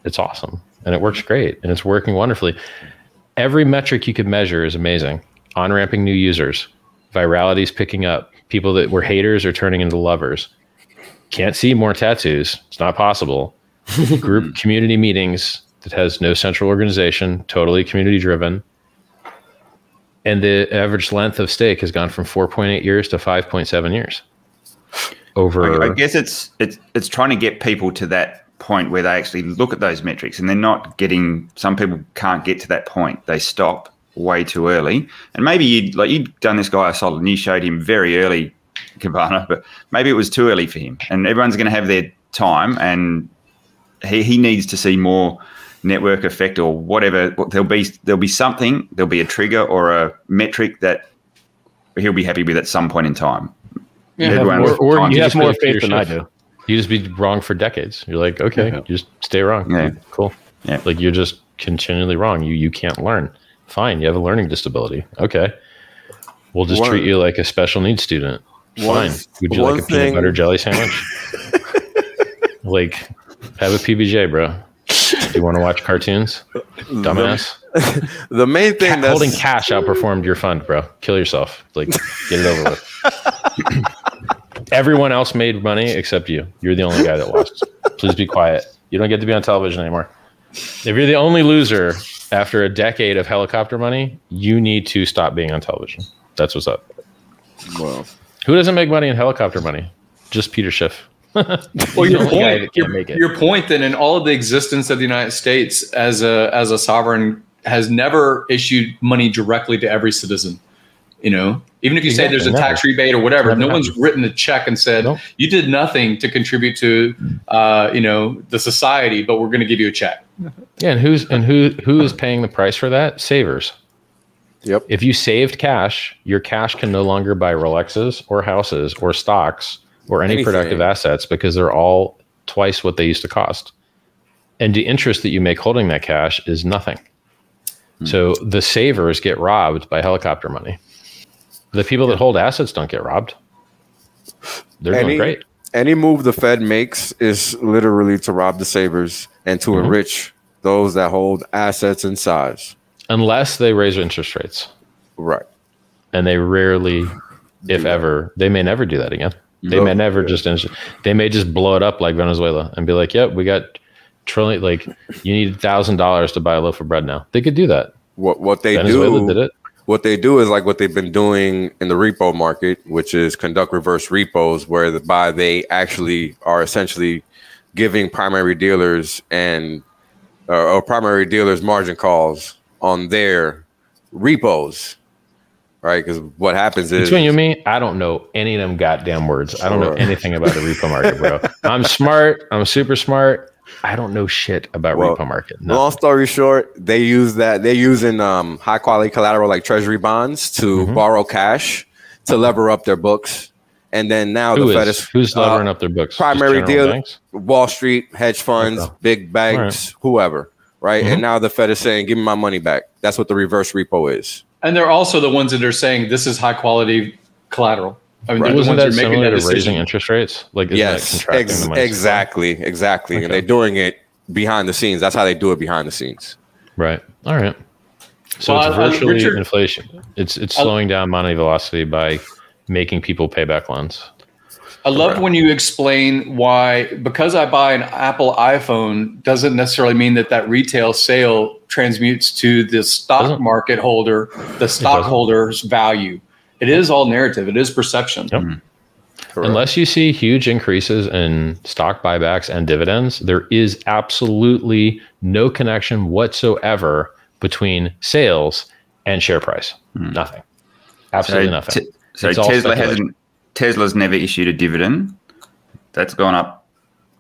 A: it's awesome. And it works great. And it's working wonderfully. Every metric you could measure is amazing. On ramping new users, virality is picking up. People that were haters are turning into lovers. Can't see more tattoos. It's not possible. Group hmm. community meetings that has no central organization, totally community driven and the average length of stake has gone from 4.8 years to 5.7 years. Over
D: I, guess it's it's it's trying to get people to that point where they actually look at those metrics and they're not getting some people can't get to that point. They stop way too early. And maybe you'd like you'd done this guy I saw and you showed him very early Cabana, but maybe it was too early for him. And everyone's going to have their time, and he, he needs to see more network effect or whatever. There'll be there'll be something. There'll be a trigger or a metric that he'll be happy with at some point in time.
A: Yeah, or, or you have more faith than I do. You just be wrong for decades. You're like, okay, yeah. just stay wrong. Yeah. Cool. Yeah. Like you're just continually wrong. You you can't learn. Fine, you have a learning disability. Okay. We'll just one, treat you like a special needs student. Fine. One, Would you like a thing, peanut butter jelly sandwich? like, have a PBJ, bro. Do you want to watch cartoons? Dumbass.
E: The, the main thing Ca-
A: that's holding cash outperformed your fund, bro. Kill yourself. Like, get it over with. Everyone else made money except you. You're the only guy that lost. Please be quiet. You don't get to be on television anymore. If you're the only loser after a decade of helicopter money, you need to stop being on television. That's what's up. Well, who doesn't make money in helicopter money? Just Peter Schiff.
C: well, your point, your, your point then in all of the existence of the United States as a as a sovereign has never issued money directly to every citizen. You know, even if you exactly, say there's a never. tax rebate or whatever, never no happened. one's written a check and said nope. you did nothing to contribute to, uh, you know, the society, but we're going to give you a check.
A: Yeah, and who's and who who is paying the price for that? Savers.
E: Yep.
A: If you saved cash, your cash can no longer buy Rolexes or houses or stocks or any Anything. productive assets because they're all twice what they used to cost. And the interest that you make holding that cash is nothing. Hmm. So the savers get robbed by helicopter money. The people that hold assets don't get robbed. They're any, doing great.
E: Any move the Fed makes is literally to rob the savers and to mm-hmm. enrich those that hold assets in size.
A: Unless they raise interest rates.
E: Right.
A: And they rarely, if ever, they may never do that again. They may never just they may just blow it up like Venezuela and be like, "Yep, we got trillion like you need thousand dollars to buy a loaf of bread now." They could do that.
E: What what they Venezuela do? Did it. What they do is like what they've been doing in the repo market, which is conduct reverse repos, where the buy they actually are essentially giving primary dealers and uh, or primary dealers margin calls on their repos right? Because what happens is
A: between you and me, I don't know any of them goddamn words. Sure. I don't know anything about the repo market, bro. I'm smart. I'm super smart. I don't know shit about well, repo market.
E: No. Long story short, they use that. They're using um, high quality collateral like treasury bonds to mm-hmm. borrow cash to lever up their books. And then now
A: Who
E: the
A: Fed is who's uh, levering up their books?
E: Primary deal, Wall Street, hedge funds, okay. big banks, right. whoever, right? Mm-hmm. And now the Fed is saying, "Give me my money back." That's what the reverse repo is.
C: And they're also the ones that are saying this is high quality collateral.
A: I mean, right. Wasn't that similar that to raising interest rates? Like,
E: yes, ex- exactly, exactly. Okay. And they're doing it behind the scenes. That's how they do it behind the scenes.
A: Right. All right. So well, it's virtually Richard, inflation. It's it's slowing down money velocity by making people pay back loans.
C: I love when you explain why because I buy an Apple iPhone doesn't necessarily mean that that retail sale transmutes to the stock doesn't. market holder, the stockholder's value. It is all narrative. It is perception.
A: Yep. Mm-hmm. Unless you see huge increases in stock buybacks and dividends, there is absolutely no connection whatsoever between sales and share price. Mm. Nothing. Absolutely so nothing. T-
D: so Tesla hasn't Tesla's never issued a dividend. That's gone up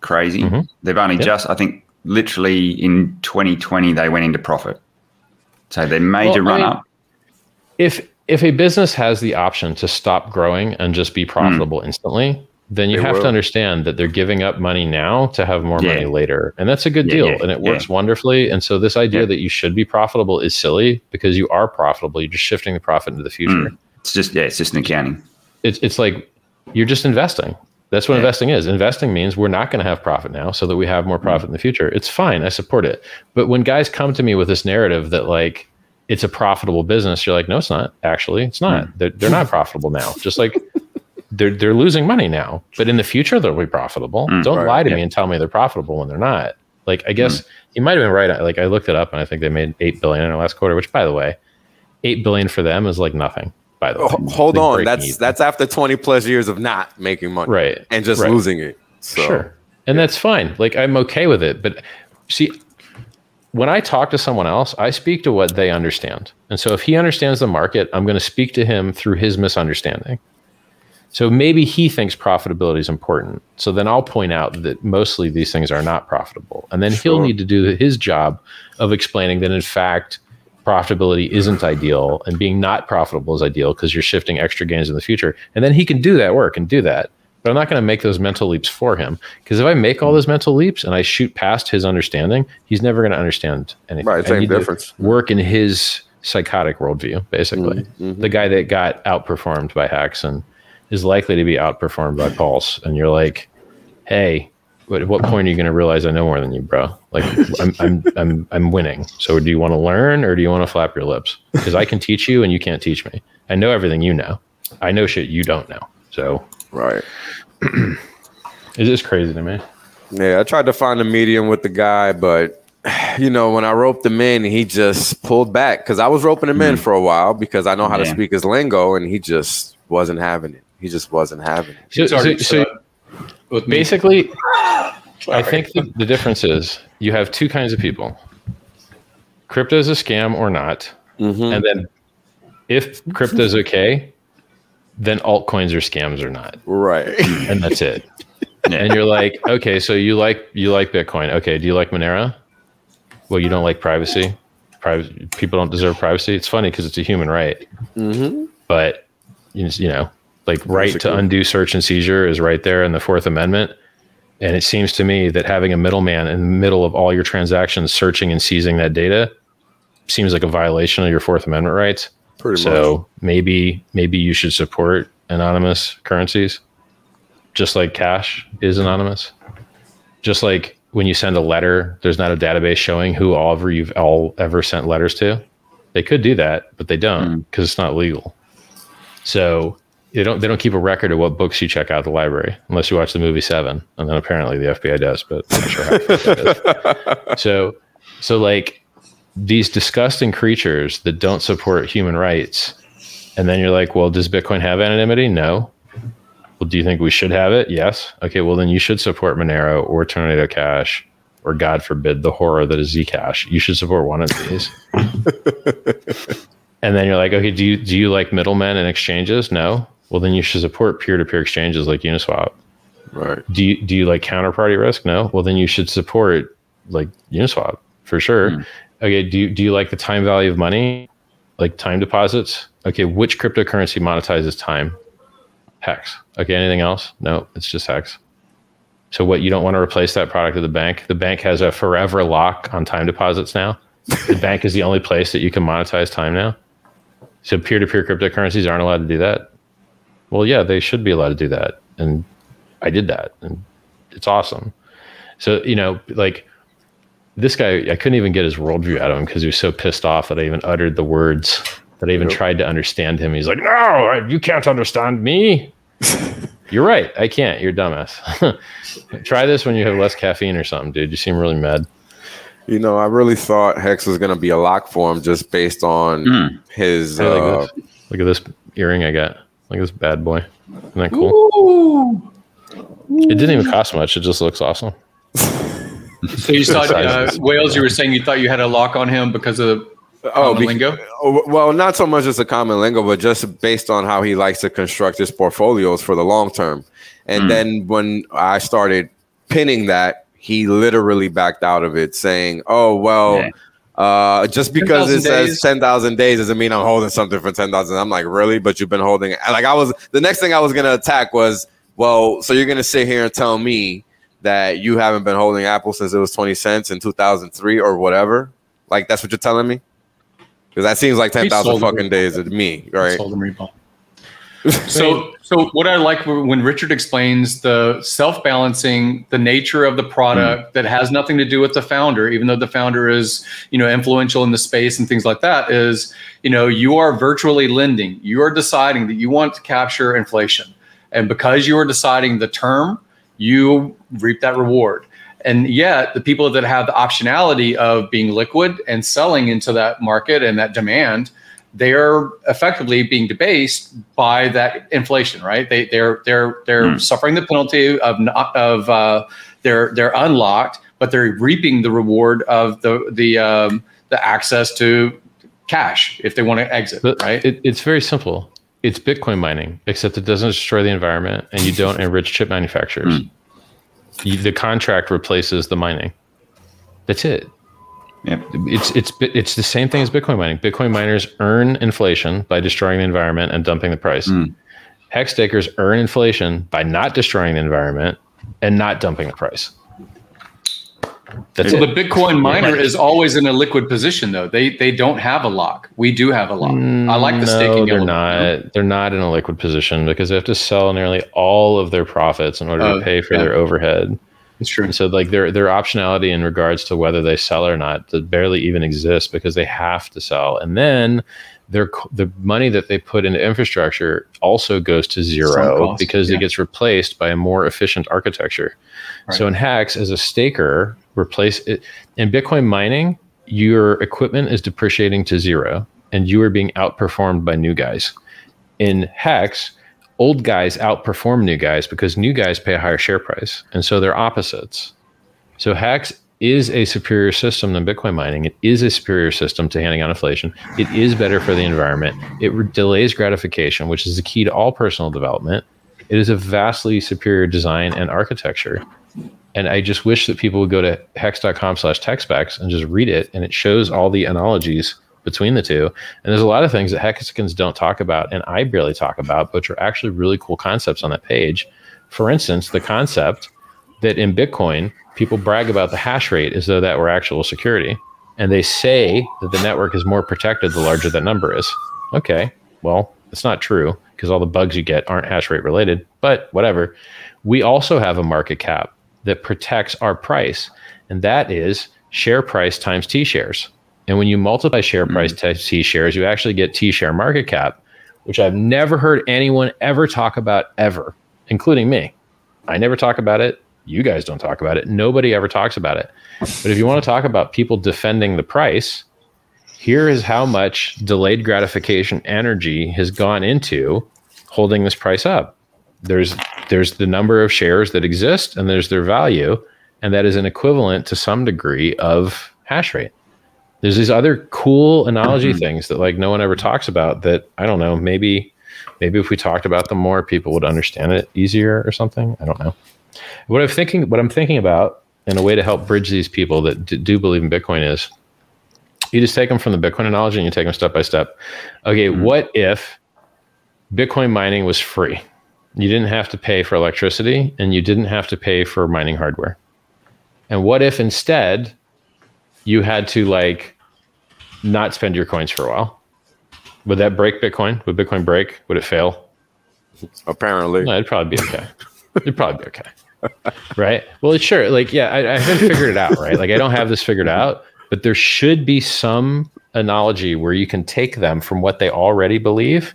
D: crazy. Mm-hmm. They've only yep. just, I think, literally in 2020 they went into profit. So their major well, run I mean, up.
A: If if a business has the option to stop growing and just be profitable mm. instantly, then you they have will. to understand that they're giving up money now to have more yeah. money later. And that's a good yeah, deal. Yeah, and it works wonderfully. And so this idea that you should be profitable is silly because you are profitable. You're just shifting the profit into the future. Mm.
D: It's just yeah, it's just an accounting
A: it's it's like you're just investing. That's what yeah. investing is. Investing means we're not going to have profit now so that we have more profit in the future. It's fine. I support it. But when guys come to me with this narrative that like it's a profitable business, you're like, no, it's not. Actually, it's not. mm They're, they're not profitable now. Just like they're they're losing money now, but in the future they'll be profitable. Mm, Don't right, lie to yeah. me and tell me they're profitable when they're not. Like I guess mm. you might have been right. Like I looked it up and I think they made eight billion in the last quarter. Which, by the way, eight billion for them is like nothing by the way.
E: hold on, that's even. that's after 20 plus years of not making money,
A: right?
E: And just
A: right.
E: losing it.
A: So. Sure, and that's fine. Like I'm okay with it, but see, when I talk to someone else, I speak to what they understand, and so if he understands the market, I'm going to speak to him through his misunderstanding. So maybe he thinks profitability is important. So then I'll point out that mostly these things are not profitable. And then sure. he'll need to do his job of explaining that in fact profitability isn't ideal and being not profitable is ideal because you're shifting extra gains in the future. And then he can do that work and do that. But I'm not going to make those mental leaps for him because if I make all those mental leaps and I shoot past his understanding, he's never going to understand anything.
E: Right, same difference.
A: Work in his psychotic worldview, basically. Mm-hmm. mm-hmm. The guy that got outperformed by Hex and is likely to be outperformed by Pulse. And you're like, hey, at what point are you going to realize I know more than you, bro? Like, I'm, I'm, I'm, I'm winning. So do you want to learn or do you want to flap your lips? Because I can teach you and you can't teach me. I know everything you know. I know shit you don't know. So,
E: right.
A: it is just crazy to me.
E: Yeah, I tried to find a medium with the guy, but you know, when I roped him in, he just pulled back because I was roping him mm. in for a while because I know how yeah. to speak his lingo, and he just wasn't having it. He just wasn't having it.
A: So, so, so basically, I think the, the difference is you have two kinds of people: crypto is a scam or not, mm-hmm. and then if crypto is okay, then altcoins are scams or not.
E: Right,
A: and that's it. and you're like, okay, so you like you like Bitcoin. Okay, do you like Monero? Well, you don't like privacy. Private people don't deserve privacy. It's funny because it's a human right, mm-hmm. but you know, like right to undo search and seizure is right there in the Fourth Amendment. And it seems to me that having a middleman in the middle of all your transactions searching and seizing that data seems like a violation of your Fourth Amendment rights. Pretty so much. maybe maybe you should support anonymous currencies, just like cash is anonymous. Just like when you send a letter, there's not a database showing who all ever you've all ever sent letters to. They could do that, but they don't because mm. it's not legal. So they don't they don't keep a record of what books you check out of the library unless you watch the movie Seven, and then apparently the FBI does, but I'm not sure how. so so like these disgusting creatures that don't support human rights, and then you're like, well, does Bitcoin have anonymity? No. Well, do you think we should have it? Yes. Okay. Well, then you should support Monero or Tornado Cash or God forbid the horror that is Zcash. You should support one of these. and then you're like, okay, do you do you like middlemen and exchanges? No well then you should support peer-to-peer exchanges like Uniswap.
E: Right.
A: Do you do you like counterparty risk? No. Well then you should support like Uniswap for sure. Mm. Okay. Do you do you like the time value of money? Like time deposits? Okay, which cryptocurrency monetizes time? Hex. Okay, anything else? No, it's just Hex. So what you don't want to replace that product of the bank? The bank has a forever lock on time deposits now. the bank is the only place that you can monetize time now. So peer-to-peer cryptocurrencies aren't allowed to do that well, yeah, they should be allowed to do that. And I did that. And it's awesome. So, you know, like this guy, I couldn't even get his worldview out of him because he was so pissed off that I even uttered the words that I even yep. tried to understand him. He's like, no, you can't understand me. You're right. I can't. You're dumbass. Try this when you have less caffeine or something, dude. You seem really mad.
E: You know, I really thought Hex was going to be a lock for him just based on mm. his. Hey, uh,
A: Look at this earring I got. Like this bad boy. Isn't that cool? Ooh. It didn't even cost much. It just looks awesome.
C: so you saw uh, Wales. You were saying you thought you had a lock on him because of oh, be, lingo.
E: Oh, well, not so much as a common lingo, but just based on how he likes to construct his portfolios for the long term. And mm. then when I started pinning that, he literally backed out of it, saying, "Oh well." Yeah uh, just because 10, it says days. 10,000 days doesn't mean I'm holding something for 10,000. I'm like, really? But you've been holding it. Like, I was, the next thing I was going to attack was, well, so you're going to sit here and tell me that you haven't been holding Apple since it was 20 cents in 2003 or whatever? Like, that's what you're telling me? Because that seems like 10,000 fucking days to me, right?
C: So so what i like when richard explains the self-balancing the nature of the product mm. that has nothing to do with the founder even though the founder is you know influential in the space and things like that is you know you are virtually lending. You are deciding that you want to capture inflation. And because you are deciding the term you reap that reward. And yet the people that have the optionality of being liquid and selling into that market and that demand they're effectively being debased by that inflation, right? They they're they're they're mm. suffering the penalty of not of uh, they're they're unlocked, but they're reaping the reward of the the um, the access to cash if they want to exit, but right?
A: It, it's very simple. it's Bitcoin mining, except it doesn't destroy the environment and you don't enrich chip manufacturers. Mm. You, the contract replaces the mining. That's it.
D: Yep.
A: It's it's it's the same thing as Bitcoin mining. Bitcoin miners earn inflation by destroying the environment and dumping the price. Mm. Hex stakers earn inflation by not destroying the environment and not dumping the price.
C: That's well, the Bitcoin miner is always in a liquid position, though. They they don't have a lock. We do have a lock. I like the no, staking.
A: They're not. They're not in a liquid position because they have to sell nearly all of their profits in order to oh, pay for yeah. their overhead.
C: It's true.
A: And so, like their their optionality in regards to whether they sell or not barely even exists because they have to sell, and then their the money that they put into infrastructure also goes to zero because yeah. it gets replaced by a more efficient architecture. Right. So in Hex, as a staker, replace it in Bitcoin mining, your equipment is depreciating to zero, and you are being outperformed by new guys. In Hex, old guys outperform new guys because new guys pay a higher share price, and so they're opposites. So Hex is a superior system than Bitcoin mining. It is a superior system to handing out inflation. It is better for the environment. It re- delays gratification, which is the key to all personal development. It is a vastly superior design and architecture. And I just wish that people would go to hex.com slash techspecs and just read it. And it shows all the analogies between the two. And there's a lot of things that Hexicans don't talk about and I barely talk about, which are actually really cool concepts on that page. For instance, the concept that in Bitcoin, people brag about the hash rate as though that were actual security. And they say that the network is more protected the larger that number is. Okay, well, it's not true because all the bugs you get aren't hash rate related, but whatever. We also have a market cap that protects our price, and that is share price times T shares. And when you multiply share hmm. price mm-hmm. times T shares, you actually get T share market cap, which I've never heard anyone ever talk about ever, including me. I never talk about it. You guys don't talk about it. Nobody ever talks about it. But if you want to talk about people defending the price, here is how much delayed gratification energy has gone into holding this price up. There's there's the number of shares that exist and there's their value and that is an equivalent to some degree of hash rate. There's these other cool analogy mm-hmm. things that like no one ever talks about that I don't know, maybe maybe if we talked about them more people would understand it easier or something. I don't know. What I'm thinking, what I'm thinking about, and a way to help bridge these people that d- do believe in Bitcoin is, you just take them from the Bitcoin analogy and you take them step by step. Okay, mm-hmm. what if Bitcoin mining was free? You didn't have to pay for electricity and you didn't have to pay for mining hardware. And what if instead you had to like not spend your coins for a while? Would that break Bitcoin? Would Bitcoin break? Would it fail?
E: Apparently.
A: No, it'd probably be okay. it'd probably be okay right? Well, sure. Like, yeah, I, I haven't figured it out, right? Like, I don't have this figured out, but there should be some analogy where you can take them from what they already believe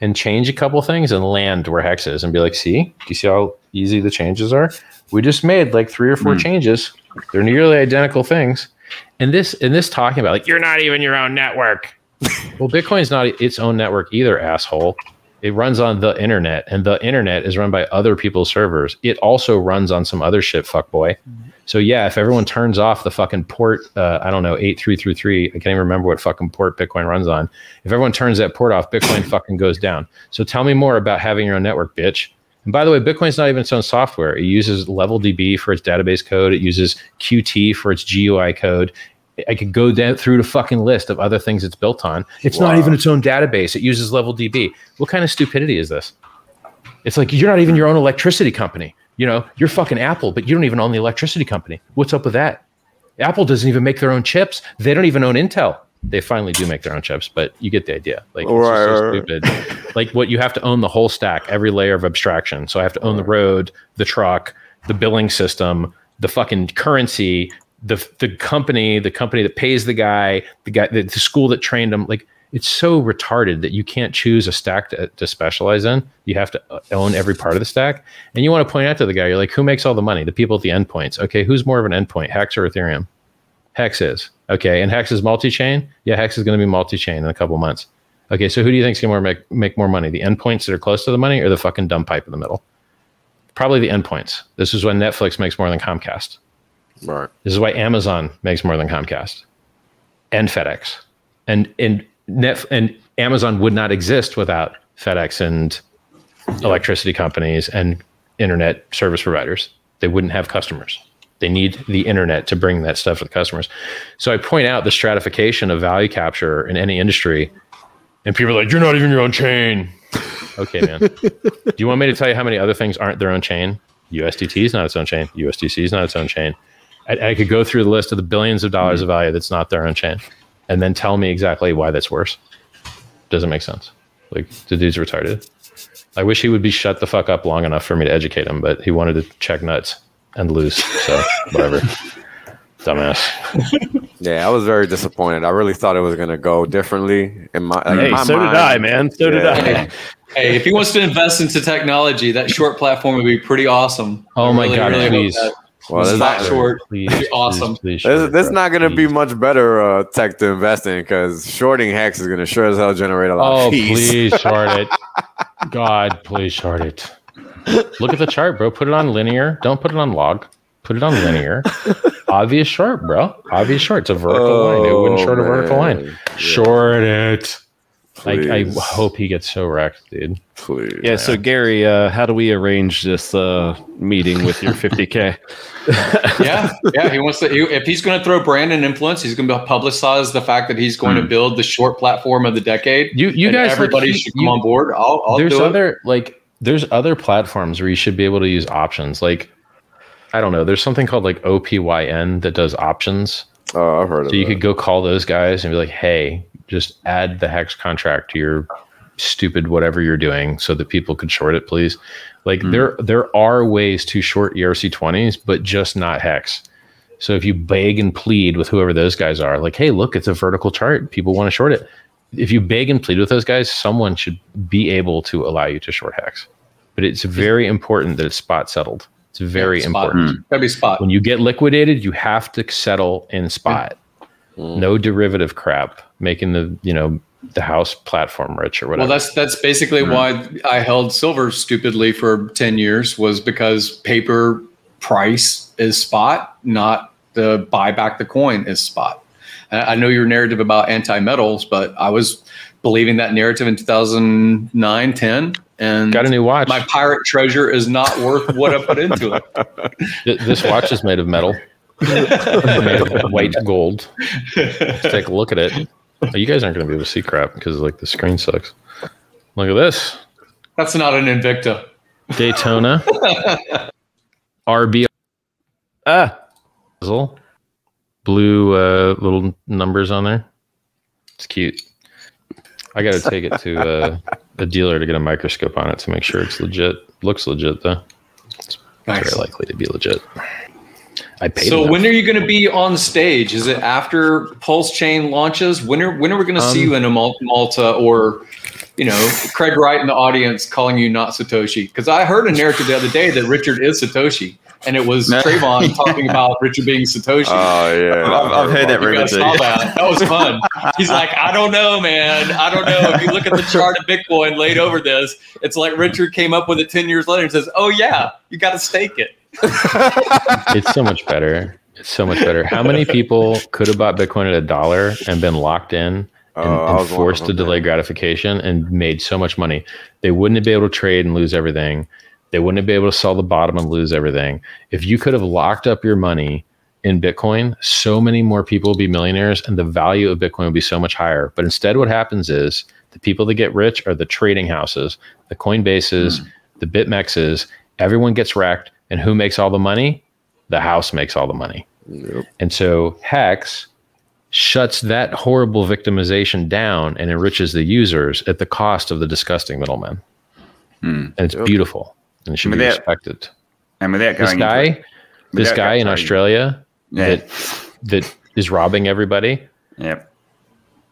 A: and change a couple things and land where hex is and be like, see, do you see how easy the changes are? We just made like three or four mm. changes. They're nearly identical things. And this and this talking about like you're not even your own network. well, Bitcoin's not its own network either, asshole. It runs on the internet, and the internet is run by other people's servers. It also runs on some other shit, fuck boy. Mm-hmm. So yeah, if everyone turns off the fucking port, uh, I don't know, eight three three three. I can't even remember what fucking port Bitcoin runs on. If everyone turns that port off, Bitcoin fucking goes down. So tell me more about having your own network, bitch. And by the way, Bitcoin's not even its own software. It uses LevelDB for its database code. It uses Qt for its GUI code. I could go down through the fucking list of other things it's built on. It's wow. not even its own database. It uses LevelDB. What kind of stupidity is this? It's like you're not even hmm. your own electricity company. You know, you're fucking Apple, but you don't even own the electricity company. What's up with that? Apple doesn't even make their own chips. They don't even own Intel. They finally do make their own chips, but you get the idea. Like, right, so right, stupid. like, what you have to own the whole stack, every layer of abstraction. So I have to own the road, the truck, the billing system, the fucking currency, the the company, the company that pays the guy, the guy, the, the, school that trained him, like it's so retarded that you can't choose a stack to, to specialize in. You have to uh, own every part of the stack, and you want to point out to the guy, you're like, who makes all the money? The people at the endpoints. Okay, who's more of an endpoint, Hex or Ethereum? Hex is okay, and Hex is multi-chain. Yeah, Hex is going to be multi-chain in a couple months. Okay, so who do you think is going to make make more money? The endpoints that are close to the money, or the fucking dumb pipe in the middle? Probably the endpoints. This is when Netflix makes more than Comcast.
E: Right.
A: This is why Amazon makes more than Comcast and FedEx. And and Net and Amazon would not exist without FedEx and electricity companies and internet service providers. They wouldn't have customers. They need the internet to bring that stuff to the customers. So I point out the stratification of value capture in any industry, and people are like, "You're not even your own chain." okay, man. Do you want me to tell you how many other things aren't their own chain? USDT is not its own chain. USDC is not its own chain. I, I could go through the list of the billions of dollars of value that's not their own chain, and then tell me exactly why that's worse. Doesn't make sense. Like the dude's retarded. I wish he would be shut the fuck up long enough for me to educate him, but he wanted to check nuts and lose. So whatever. Dumbass.
E: Yeah, I was very disappointed. I really thought it was gonna go differently. In my,
F: like,
E: hey,
F: my so mind. did I, man. So yeah. did I.
C: Hey, if he wants to invest into technology, that short platform would be pretty awesome.
A: Oh I my really, god, really please.
C: Well, this not short. Please, please, awesome.
E: Please, please, this, is not going to be much better uh, tech to invest in because shorting hex is going to sure as hell generate a lot.
A: Oh, please short it. God, please short it. Look at the chart, bro. Put it on linear. Don't put it on log. Put it on linear. Obvious short, bro. Obvious short. It's a vertical oh, line. It wouldn't short man. a vertical line. Yeah. Short it. Like I hope he gets so wrecked, dude.
F: Please. Yeah. Man. So Gary, uh, how do we arrange this uh, meeting with your 50k?
C: yeah, yeah. He wants to. He, if he's going to throw brand and influence, he's going to publicize the fact that he's going mm. to build the short platform of the decade.
A: You, you guys,
C: everybody
A: like,
C: should come you, on board. I'll, I'll
A: there's other
C: it.
A: like there's other platforms where you should be able to use options. Like I don't know. There's something called like OPYN that does options.
E: Oh, I've heard
A: so
E: of
A: So you could go call those guys and be like, hey, just add the hex contract to your stupid whatever you're doing so that people could short it, please. Like mm. there there are ways to short ERC20s, but just not hex. So if you beg and plead with whoever those guys are, like, hey, look, it's a vertical chart. People want to short it. If you beg and plead with those guys, someone should be able to allow you to short Hex. But it's very important that it's spot settled. It's very yeah, important.
C: Mm. Gotta be spot.
A: When you get liquidated, you have to settle in spot. Mm. No derivative crap, making the you know the house platform rich or whatever.
C: Well, that's that's basically mm. why I held silver stupidly for ten years was because paper price is spot, not the buy back the coin is spot. I know your narrative about anti metals, but I was believing that narrative in 2009, 10 and
A: got a new watch.
C: My pirate treasure is not worth what I put into
A: it. this watch is made of metal, made of white gold. Let's take a look at it. Oh, you guys aren't going to be able to see crap because like the screen sucks. Look at this.
C: That's not an Invicta.
A: Daytona. RB. Ah. Blue uh, little numbers on there. It's cute. I got to take it to uh, a dealer to get a microscope on it to make sure it's legit. Looks legit though. It's nice. very likely to be legit.
C: I paid. So enough. when are you going to be on stage? Is it after Pulse Chain launches? When are when are we going to um, see you in a Malta or you know Craig Wright in the audience calling you not Satoshi? Because I heard a narrative the other day that Richard is Satoshi and it was Trayvon talking about Richard being Satoshi.
E: Oh yeah,
D: I've, I've heard that rumor
C: too. That. that was fun. He's like, I don't know, man. I don't know. If you look at the chart of Bitcoin laid over this, it's like Richard came up with it ten years later and says, "Oh yeah, you got to stake it."
A: it's so much better. It's so much better. How many people could have bought Bitcoin at a dollar and been locked in? And, oh, and forced to delay gratification and made so much money. They wouldn't be able to trade and lose everything they wouldn't be able to sell the bottom and lose everything. If you could have locked up your money in Bitcoin, so many more people would be millionaires and the value of Bitcoin would be so much higher. But instead, what happens is the people that get rich are the trading houses, the Coinbases, mm. the BitMEXs. Everyone gets wrecked. And who makes all the money? The house makes all the money. Yep. And so Hex shuts that horrible victimization down and enriches the users at the cost of the disgusting middlemen. Mm. And it's yep. beautiful and it should without, be respected.
D: And without
A: going this guy, into, this guy in Australia yeah. that that is robbing everybody.
D: Yep.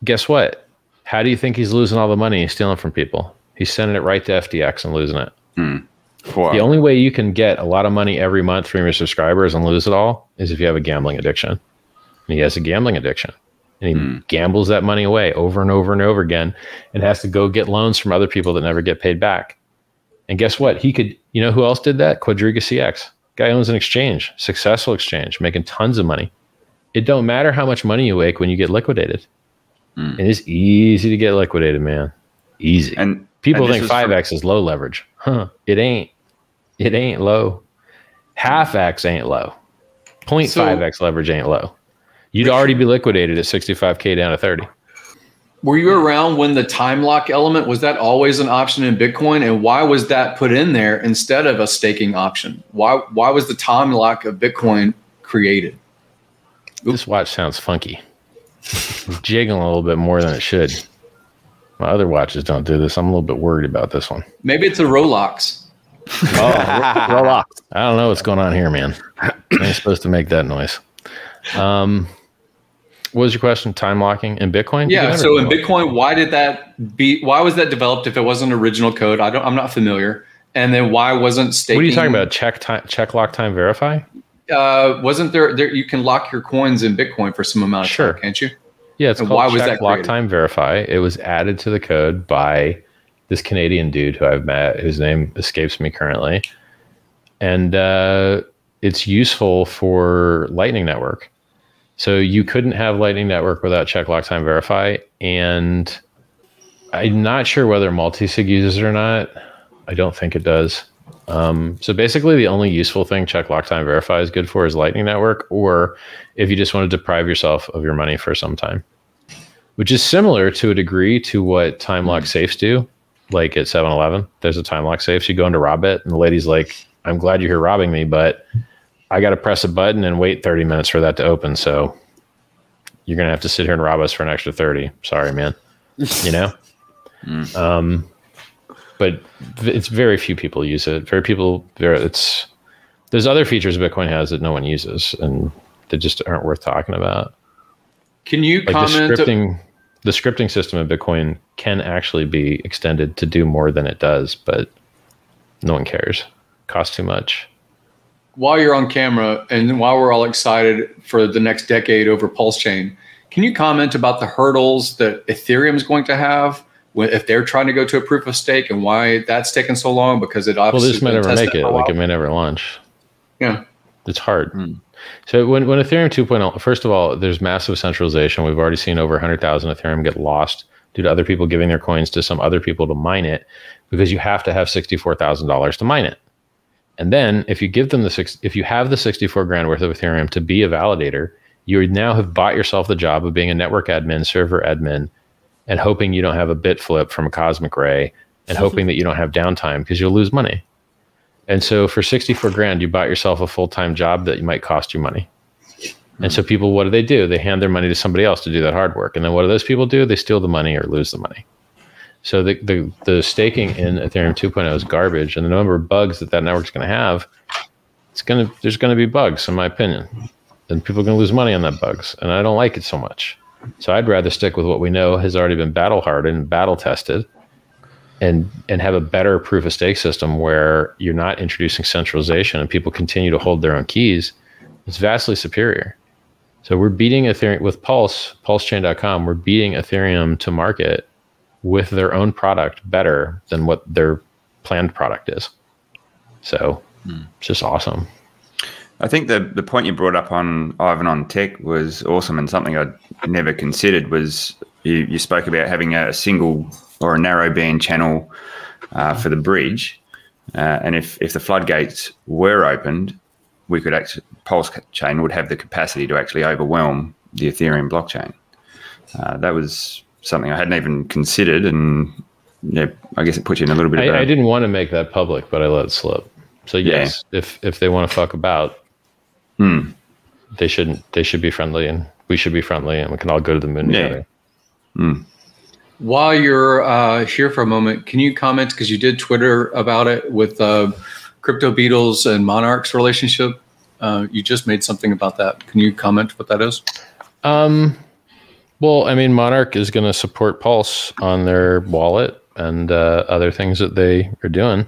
A: Guess what? How do you think he's losing all the money he's stealing from people? He's sending it right to FTX and losing it.
D: Hmm.
A: Wow. The only way you can get a lot of money every month from your subscribers and lose it all is if you have a gambling addiction. And he has a gambling addiction. And he mm. gambles that money away over and over and over again and has to go get loans from other people that never get paid back. And guess what? He could, you know who else did that? Quadriga CX. Guy owns an exchange, successful exchange, making tons of money. It don't matter how much money you make when you get liquidated. Mm. It is easy to get liquidated, man. Easy.
D: And
A: People think 5x is low leverage. Huh. It ain't. It ain't low. Half X ain't low. 0.5x so, leverage ain't low. You'd already be liquidated at 65K down to 30.
C: Were you around when the time lock element was that always an option in Bitcoin? And why was that put in there instead of a staking option? Why why was the time lock of Bitcoin created?
A: This watch sounds funky. jiggling a little bit more than it should. My other watches don't do this. I'm a little bit worried about this one.
C: Maybe it's a Rolex.
A: oh, Rolex. I don't know what's going on here, man. I ain't supposed to make that noise. Um, was your question? Time locking in Bitcoin?
C: Yeah. So in Bitcoin, why did that be? Why was that developed if it wasn't original code? I don't. I'm not familiar. And then why wasn't staking?
A: What are you talking about? Check time, check lock time verify.
C: Uh, wasn't there? There you can lock your coins in Bitcoin for some amount of sure. time, can't you?
A: Yeah, it's and called why was that lock time verify. It was added to the code by this Canadian dude who I've met, whose name escapes me currently, and uh, it's useful for Lightning Network. So you couldn't have Lightning Network without check lock time verify. And I'm not sure whether multi-sig uses it or not. I don't think it does. Um, so basically, the only useful thing check lock time verify is good for is Lightning Network, or if you just want to deprive yourself of your money for some time, which is similar to a degree to what time lock safes do. Like at 7 Eleven, there's a time lock safe. So you go into rob it, and the lady's like, I'm glad you're here robbing me, but I got to press a button and wait 30 minutes for that to open. So you're going to have to sit here and rob us for an extra 30. Sorry, man. You know? mm. Um, but it's very few people use it. Very people, very, it's, there's other features Bitcoin has that no one uses and that just aren't worth talking about.
C: Can you like comment?
A: The scripting, the scripting system of Bitcoin can actually be extended to do more than it does, but no one cares. Costs too much
C: while you're on camera and while we're all excited for the next decade over Pulse Chain, can you comment about the hurdles that Ethereum is going to have if they're trying to go to a proof of stake and why that's taken so long? Because it obviously
A: well, this may never make it. Like it may never launch.
C: Yeah,
A: it's hard. Mm. So when, when Ethereum 2.0, first of all, there's massive centralization. We've already seen over 100,000 Ethereum get lost due to other people giving their coins to some other people to mine it because you have to have $64,000 to mine it. And then if you give them the six, if you have the 64 grand worth of Ethereum to be a validator, you now have bought yourself the job of being a network admin, server admin, and hoping you don't have a bit flip from a cosmic ray and hoping that you don't have downtime because you'll lose money. And so for 64 grand, you bought yourself a full time job that might cost you money. And so hmm. people, what do they do? They hand their money to somebody else to do that hard work. And then what do those people do? They steal the money or lose the money. So the, the, the staking in Ethereum 2.0 is garbage, and the number of bugs that that network's going to have, it's going to there's going to be bugs, in my opinion, and people are going to lose money on that bugs, and I don't like it so much. So I'd rather stick with what we know has already been battle hardened and battle tested, and and have a better proof of stake system where you're not introducing centralization and people continue to hold their own keys. It's vastly superior. So we're beating Ethereum with Pulse, PulseChain.com. We're beating Ethereum to market with their own product better than what their planned product is. So hmm. it's just awesome.
D: I think the the point you brought up on Ivan on tech was awesome and something I'd never considered was you, you spoke about having a single or a narrow band channel uh, for the bridge. Uh, and if, if the floodgates were opened, we could actually, Pulse chain would have the capacity to actually overwhelm the Ethereum blockchain. Uh, that was something I hadn't even considered, and yeah, I guess it puts you in a little bit.
A: I, I didn't want to make that public, but I let it slip. So yes, yeah. if if they want to fuck about,
D: hmm.
A: they shouldn't. They should be friendly, and we should be friendly, and we can all go to the moon yeah. together.
D: Hmm.
C: While you're uh, here for a moment, can you comment because you did Twitter about it with uh, Crypto Beadles and Monarch's relationship? Uh, you just made something about that. Can you comment what that is?
A: Um, well, I mean, Monarch is going to support Pulse on their wallet and uh, other things that they are doing,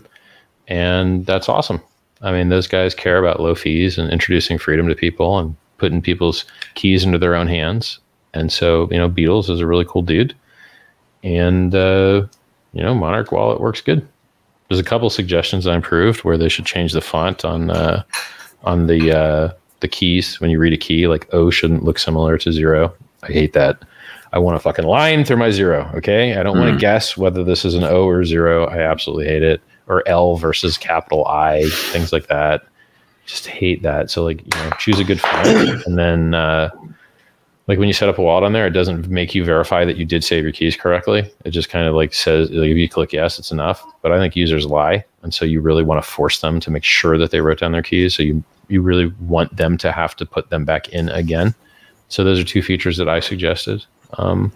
A: and that's awesome. I mean, those guys care about low fees and introducing freedom to people and putting people's keys into their own hands. And so, you know, Beadles is a really cool dude, and uh, you know, Monarch wallet works good. There's a couple suggestions I improved where they should change the font on uh, on the uh, the keys when you read a key. Like O shouldn't look similar to zero. I hate that. I want a fucking line through my zero. Okay. I don't mm. want to guess whether this is an O or zero. I absolutely hate it. Or L versus capital I, things like that. Just hate that. So like, you know, choose a good font and then uh, like when you set up a wallet on there, it doesn't make you verify that you did save your keys correctly. It just kind of like says like if you click yes, it's enough. But I think users lie, and so you really want to force them to make sure that they wrote down their keys. So you you really want them to have to put them back in again. So those are two features that I suggested. Um,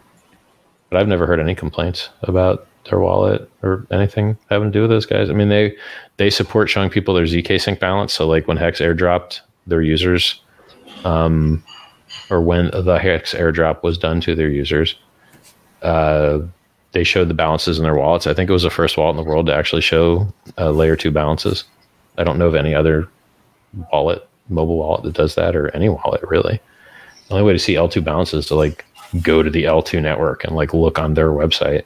A: but I've never heard any complaints about their wallet or anything having to do with those guys. I mean, they they support showing people their zk sync balance. So like when Hex airdropped their users. Um, or when the Hex airdrop was done to their users, uh, they showed the balances in their wallets. I think it was the first wallet in the world to actually show uh, layer two balances. I don't know of any other wallet, mobile wallet that does that, or any wallet really. The only way to see L2 balances is to like go to the L2 network and like look on their website.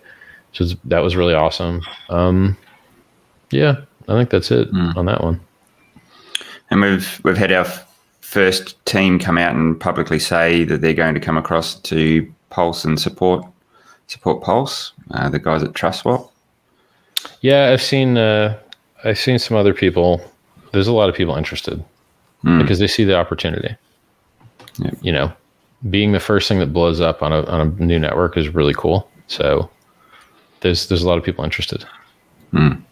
A: So that was really awesome. Um, yeah, I think that's it mm. on that one.
D: And we've we've had our first team come out and publicly say that they're going to come across to Pulse and support support Pulse, uh, the guys at TrustSwap.
A: Yeah, I've seen uh, I've seen some other people. There's a lot of people interested mm. because they see the opportunity. Yep. You know, being the first thing that blows up on a on a new network is really cool. So there's there's a lot of people interested. Mm.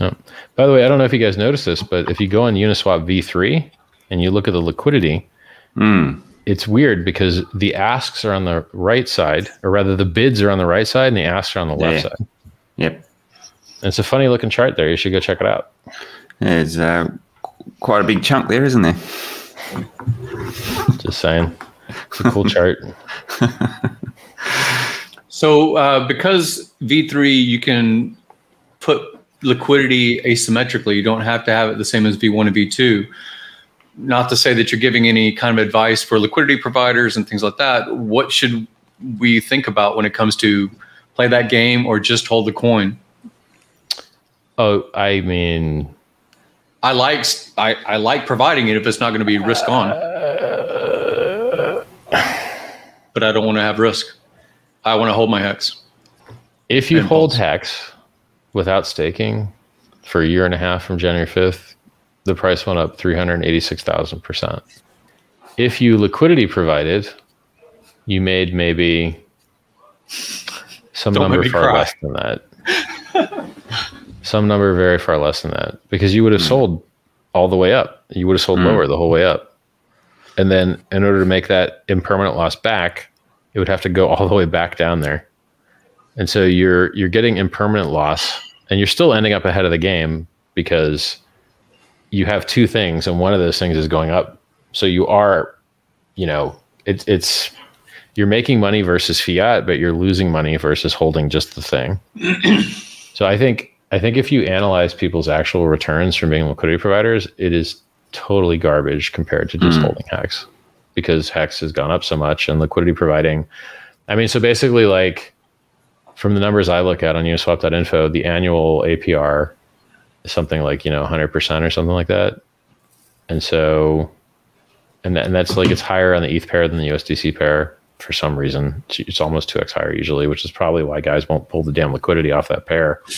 A: Oh. By the way, I don't know if you guys noticed this, but if you go on Uniswap v3, and you look at the liquidity, mm. it's weird because the asks are on the right side, or rather, the bids are on the right side and the asks are on the left yeah. side.
D: Yep.
A: And it's a funny looking chart there. You should go check it out.
D: There's uh, quite a big chunk there, isn't there?
A: Just saying. It's a cool chart.
C: so, uh, because V3, you can put liquidity asymmetrically, you don't have to have it the same as V1 and V2 not to say that you're giving any kind of advice for liquidity providers and things like that. What should we think about when it comes to play that game or just hold the coin?
A: Oh, I mean,
C: I like I, I like providing it if it's not going to be risk on, but I don't want to have risk. I want to hold my hex.
A: If you hold hex without staking for a year and a half from January fifth, the price went up 386,000%. If you liquidity provided, you made maybe some Don't number far cry. less than that. some number very far less than that because you would have mm. sold all the way up. You would have sold mm. lower the whole way up. And then in order to make that impermanent loss back, it would have to go all the way back down there. And so you're you're getting impermanent loss and you're still ending up ahead of the game because you have two things, and one of those things is going up. So you are, you know, it's it's you're making money versus fiat, but you're losing money versus holding just the thing. so I think I think if you analyze people's actual returns from being liquidity providers, it is totally garbage compared to just mm. holding Hex because Hex has gone up so much and liquidity providing. I mean, so basically, like from the numbers I look at on Uniswap.info, the annual APR is something like you know 100% or something like that and so and, and that's like it's higher on the eth pair than the usdc pair for some reason it's almost 2x higher usually which is probably why guys won't pull the damn liquidity off that pair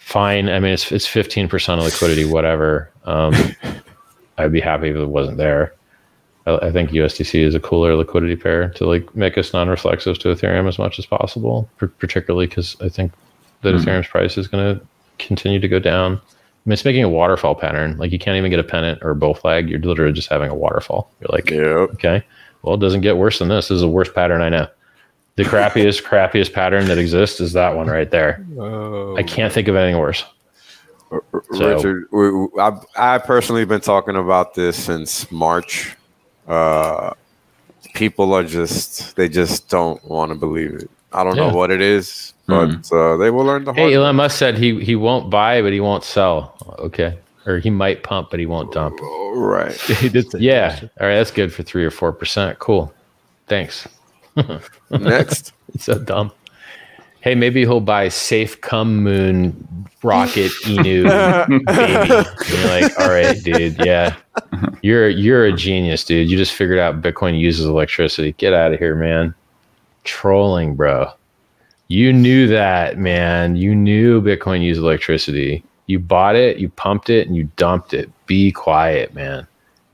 A: fine i mean it's, it's 15% of liquidity whatever um, i'd be happy if it wasn't there I, I think usdc is a cooler liquidity pair to like make us non-reflexive to ethereum as much as possible particularly because i think that mm. Ethereum's price is going to continue to go down. I mean, it's making a waterfall pattern. Like you can't even get a pennant or a bull flag. You're literally just having a waterfall. You're like, yep. okay, well, it doesn't get worse than this. This is the worst pattern I know. The crappiest, crappiest pattern that exists is that one right there. Oh. I can't think of anything worse.
E: So, Richard, we, I've, I've personally been talking about this since March. Uh, people are just, they just don't want to believe it. I don't yeah. know what it is but mm. uh, they will learn the
A: hard. Hey, Elon Musk said he he won't buy, but he won't sell. Okay, or he might pump, but he won't dump.
E: Oh, right.
A: he did yeah. All right, that's good for three or four percent. Cool. Thanks.
E: Next.
A: it's so dumb. Hey, maybe he'll buy Safe Come Moon Rocket Inu baby. You're like, all right, dude, yeah. You're you're a genius, dude. You just figured out Bitcoin uses electricity. Get out of here, man. Trolling, bro. You knew that, man. You knew Bitcoin used electricity. You bought it, you pumped it, and you dumped it. Be quiet, man.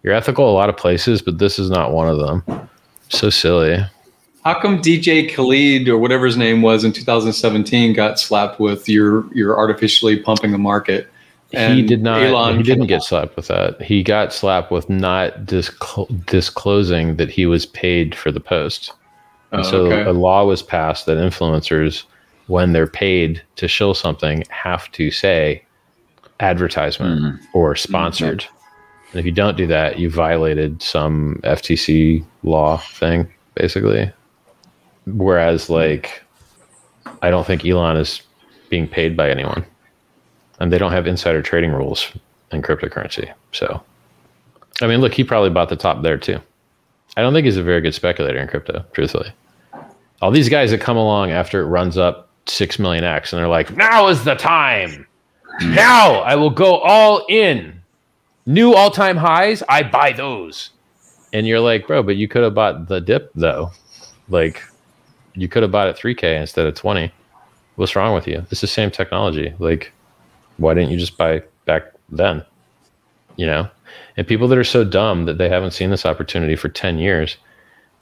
A: You're ethical a lot of places, but this is not one of them. So silly.
C: How come DJ Khaled or whatever his name was in 2017 got slapped with you're you're artificially pumping the market?
A: And he did not. Elon he didn't get slapped with that. He got slapped with not disclosing that he was paid for the post. And oh, so okay. a law was passed that influencers, when they're paid to show something, have to say advertisement mm. or sponsored. Mm. And if you don't do that, you violated some FTC law thing, basically. Whereas, like, I don't think Elon is being paid by anyone, and they don't have insider trading rules in cryptocurrency. So, I mean, look, he probably bought the top there too. I don't think he's a very good speculator in crypto, truthfully. All these guys that come along after it runs up six million X, and they're like, "Now is the time. Now I will go all in. New all time highs. I buy those." And you're like, "Bro, but you could have bought the dip though. Like, you could have bought it 3K instead of 20. What's wrong with you? It's the same technology. Like, why didn't you just buy back then? You know? And people that are so dumb that they haven't seen this opportunity for 10 years,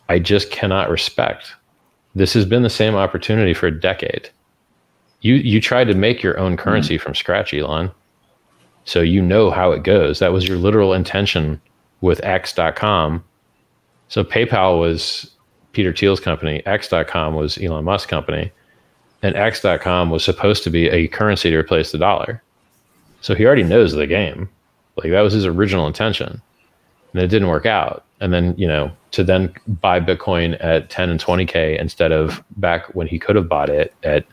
A: I just cannot respect. This has been the same opportunity for a decade. You you tried to make your own currency mm-hmm. from scratch, Elon. So you know how it goes. That was your literal intention with X.com. So PayPal was Peter Thiel's company. X.com was Elon Musk's company. And X.com was supposed to be a currency to replace the dollar. So he already knows the game. Like that was his original intention. And it didn't work out. And then, you know, to then buy Bitcoin at 10 and 20K instead of back when he could have bought it at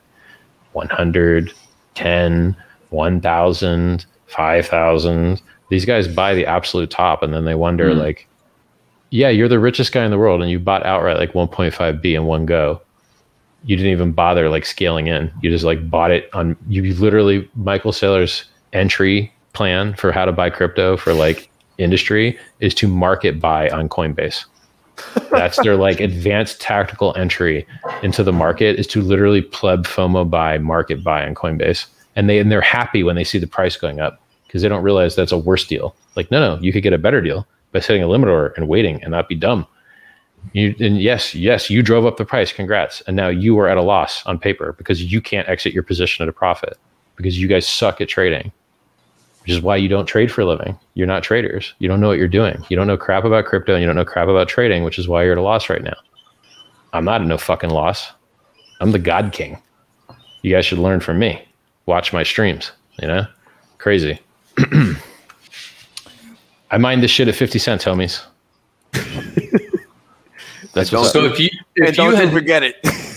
A: 100, 10, 1,000, 5,000. These guys buy the absolute top and then they wonder, mm. like, yeah, you're the richest guy in the world and you bought outright like 1.5B in one go. You didn't even bother like scaling in. You just like bought it on you literally Michael Saylor's entry plan for how to buy crypto for like industry is to market buy on Coinbase. That's their like advanced tactical entry into the market is to literally pleb FOMO buy market buy on Coinbase. And they and they're happy when they see the price going up because they don't realize that's a worse deal. Like, no, no, you could get a better deal by setting a limit order and waiting and not be dumb. You, and yes, yes, you drove up the price. Congrats. And now you are at a loss on paper because you can't exit your position at a profit because you guys suck at trading, which is why you don't trade for a living. You're not traders. You don't know what you're doing. You don't know crap about crypto and you don't know crap about trading, which is why you're at a loss right now. I'm not at no fucking loss. I'm the God King. You guys should learn from me. Watch my streams, you know? Crazy. I mind this shit at 50 cents, homies.
C: That's so if you if
E: you
C: had
E: forget it.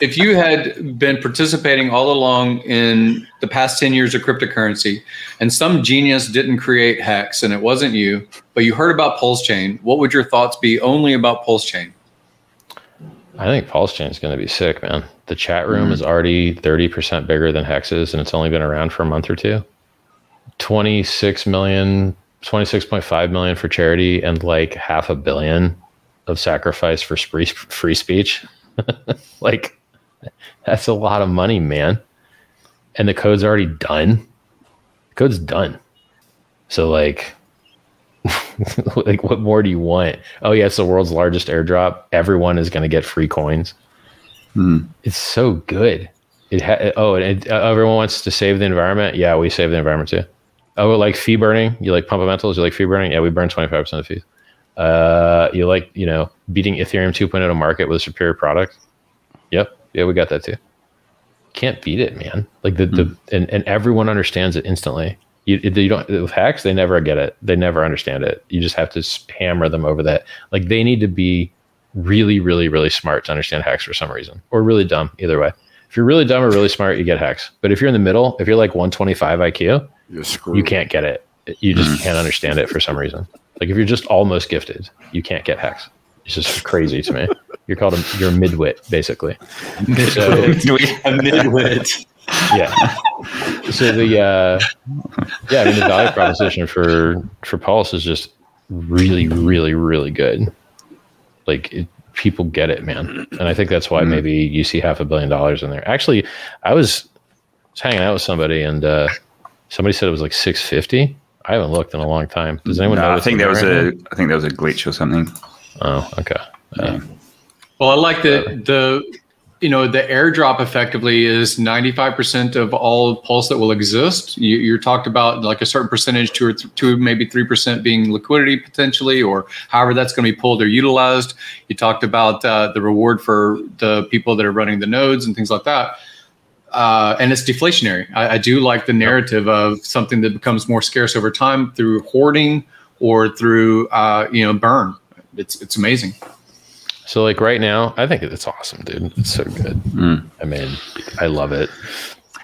C: if you had been participating all along in the past 10 years of cryptocurrency and some genius didn't create hex and it wasn't you, but you heard about Pulse Chain, what would your thoughts be only about Pulse Chain?
A: I think Pulse Chain is going to be sick, man. The chat room mm. is already 30% bigger than Hex's and it's only been around for a month or two. 26 million 26.5 million for charity and like half a billion of sacrifice for free, free speech. like that's a lot of money, man. And the code's already done. The code's done. So like like what more do you want? Oh yeah, it's the world's largest airdrop. Everyone is going to get free coins. Hmm. It's so good. It ha- oh, and it, uh, everyone wants to save the environment. Yeah, we save the environment too. Oh, like fee burning? You like pump Pumpamentals? You like fee burning? Yeah, we burn 25% of fees. Uh, you like, you know, beating Ethereum 2.0 to market with a superior product? Yeah, we got that too. Can't beat it, man. Like the, mm. the hmm. and, and everyone understands it instantly. You, you don't with hex, they never get it. They never understand it. You just have to hammer them over that. Like they need to be really, really, really smart to understand hex for some reason, or really dumb. Either way, if you're really dumb or really smart, you get hex. But if you're in the middle, if you're like 125 IQ, you're screwed. You can't get it. You just mm. can't understand it for some reason. Like if you're just almost gifted, you can't get hex. It's just crazy to me. You're called a you're a midwit, basically.
C: Midwit. So, a midwit.
A: Yeah. So the uh, yeah, I mean the value proposition for for Pulse is just really, really, really good. Like it, people get it, man. And I think that's why mm-hmm. maybe you see half a billion dollars in there. Actually, I was, was hanging out with somebody and uh, somebody said it was like 650. I haven't looked in a long time. Does anyone
D: no, I think there was right a now? I think there was a glitch or something.
A: Oh, okay. Yeah.
C: Well, I like the the you know the airdrop effectively is 95% of all pulse that will exist. You, you talked about like a certain percentage two or th- two maybe 3% being liquidity potentially or however that's going to be pulled or utilized. You talked about uh, the reward for the people that are running the nodes and things like that. Uh, and it's deflationary. I, I, do like the narrative of something that becomes more scarce over time through hoarding or through uh, you know burn it's it's amazing
A: so like right now, I think it's awesome, dude. It's so good. Mm. I mean, I love it.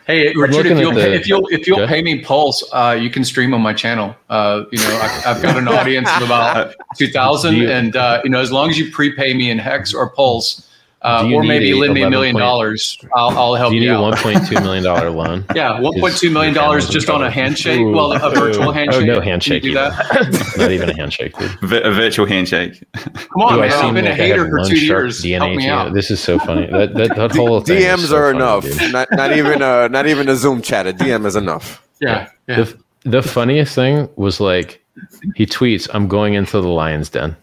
C: Hey, Richard, if you'll, the, pay, if you'll if you'll pay me Pulse, uh, you can stream on my channel. Uh, you know, I, have got an audience of about two thousand, and uh, you know, as long as you prepay me in Hex or Pulse, uh, or maybe lend me a million dollars. I'll, I'll help
A: do you.
C: you
A: need a one point two million dollar loan?
C: yeah, one point two million dollars just on a handshake. Ooh. Well, a virtual handshake.
A: Oh no, handshake. Do that? Not even a handshake, dude.
D: a virtual handshake.
C: Come on, man. I've been like a hater for two years. DNA help me out.
A: This is so funny. That that, that whole
E: DMs
A: so
E: are funny, enough. Not not even a not even a Zoom chat. A DM is enough.
C: Yeah. yeah.
A: The, the funniest thing was like he tweets, "I'm going into the lion's den,"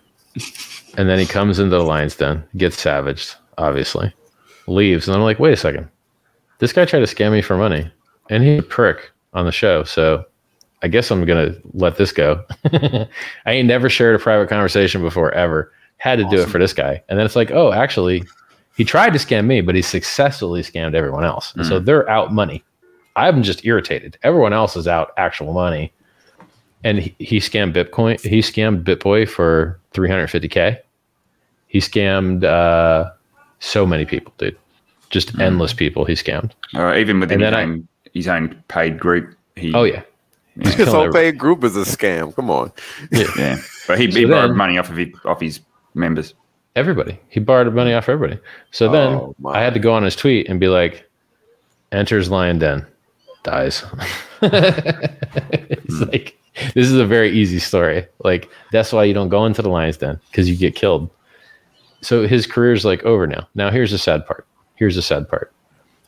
A: and then he comes into the lion's den, gets savaged, obviously leaves, and I'm like, wait a second, this guy tried to scam me for money, and he's a prick on the show, so I guess I'm gonna let this go. I ain't never shared a private conversation before ever. Had to awesome. do it for this guy, and then it's like, oh, actually, he tried to scam me, but he successfully scammed everyone else, mm. so they're out money. I'm just irritated. Everyone else is out actual money, and he, he scammed Bitcoin. He scammed BitBoy for 350k. He scammed. Uh, so many people, dude. Just mm. endless people he scammed.
D: Uh, even within his own, his own paid group. He,
A: oh, yeah.
E: yeah. His whole paid group is a scam. Come on.
D: Yeah. yeah. But he, so he borrowed then, money off of his, off his members.
A: Everybody. He borrowed money off everybody. So oh, then my. I had to go on his tweet and be like, enters lion den, dies. it's mm. like, this is a very easy story. Like, that's why you don't go into the lion's den because you get killed so his career is like over now. Now here's the sad part. Here's the sad part.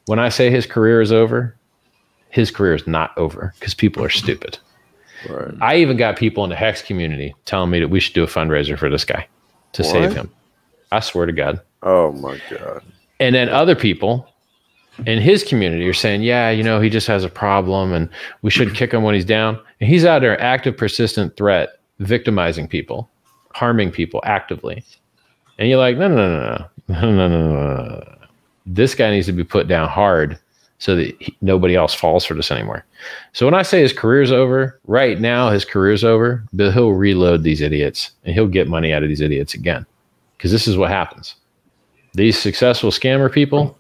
A: When I say his career is over, his career is not over because people are stupid. Right. I even got people in the Hex community telling me that we should do a fundraiser for this guy to what? save him. I swear to God.
E: Oh my God.
A: And then other people in his community are saying, yeah, you know, he just has a problem and we should kick him when he's down. And he's out there, active, persistent threat, victimizing people, harming people actively. And you're like, no, no, no, no, no, no, no, no. This guy needs to be put down hard so that he, nobody else falls for this anymore. So when I say his career's over, right now his career's over, but he'll reload these idiots and he'll get money out of these idiots again. Because this is what happens. These successful scammer people,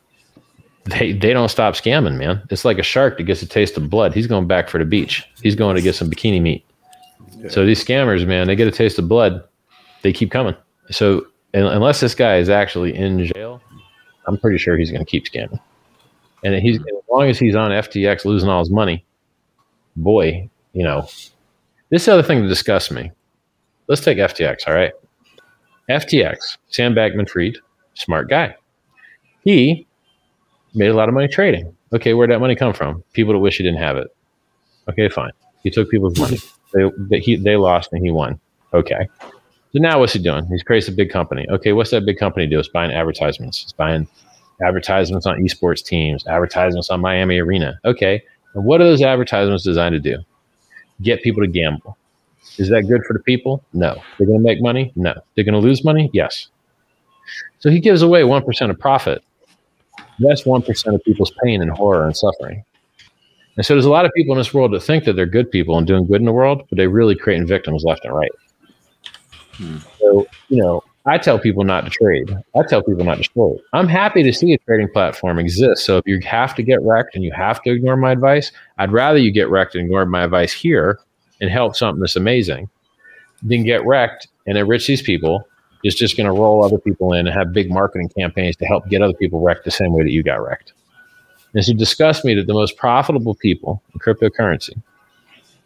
A: they they don't stop scamming, man. It's like a shark that gets a taste of blood. He's going back for the beach. He's going to get some bikini meat. Yeah. So these scammers, man, they get a taste of blood. They keep coming. So unless this guy is actually in jail, I'm pretty sure he's going to keep scamming. And he's as long as he's on FTX losing all his money, boy, you know, this is the other thing that disgusts me. Let's take FTX, all right? FTX, Sam Bankman Fried, smart guy. He made a lot of money trading. Okay, where'd that money come from? People that wish he didn't have it. Okay, fine. He took people's money. They, they, he, they lost and he won. Okay. So now what's he doing? He's created a big company. Okay, what's that big company do? It's buying advertisements. It's buying advertisements on esports teams, advertisements on Miami Arena. Okay, and what are those advertisements designed to do? Get people to gamble. Is that good for the people? No. They're going to make money? No. They're going to lose money? Yes. So he gives away 1% of profit. That's 1% of people's pain and horror and suffering. And so there's a lot of people in this world that think that they're good people and doing good in the world, but they're really creating victims left and right. Hmm. So, you know, I tell people not to trade. I tell people not to short. I'm happy to see a trading platform exist. So if you have to get wrecked and you have to ignore my advice, I'd rather you get wrecked and ignore my advice here and help something that's amazing than get wrecked and enrich these people It's just going to roll other people in and have big marketing campaigns to help get other people wrecked the same way that you got wrecked. And so discuss me that the most profitable people in cryptocurrency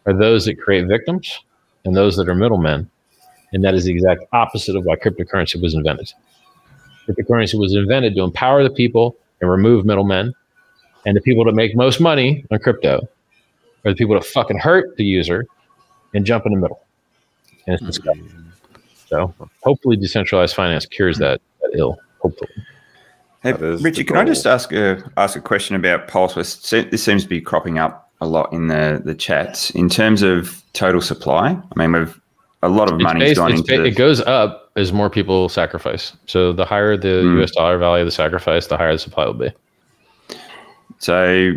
A: are those that create victims and those that are middlemen And that is the exact opposite of why cryptocurrency was invented. Cryptocurrency was invented to empower the people and remove middlemen. And the people that make most money on crypto are the people that fucking hurt the user and jump in the middle. And it's. Mm-hmm. So hopefully decentralized finance cures that, that ill. Hopefully.
D: Hey, Richard, can I just ask a ask a question about Pulse? This seems to be cropping up a lot in the the chats in terms of total supply. I mean, we've a lot of money gone into.
A: It goes up as more people sacrifice. So the higher the mm. US dollar value of the sacrifice, the higher the supply will be.
D: So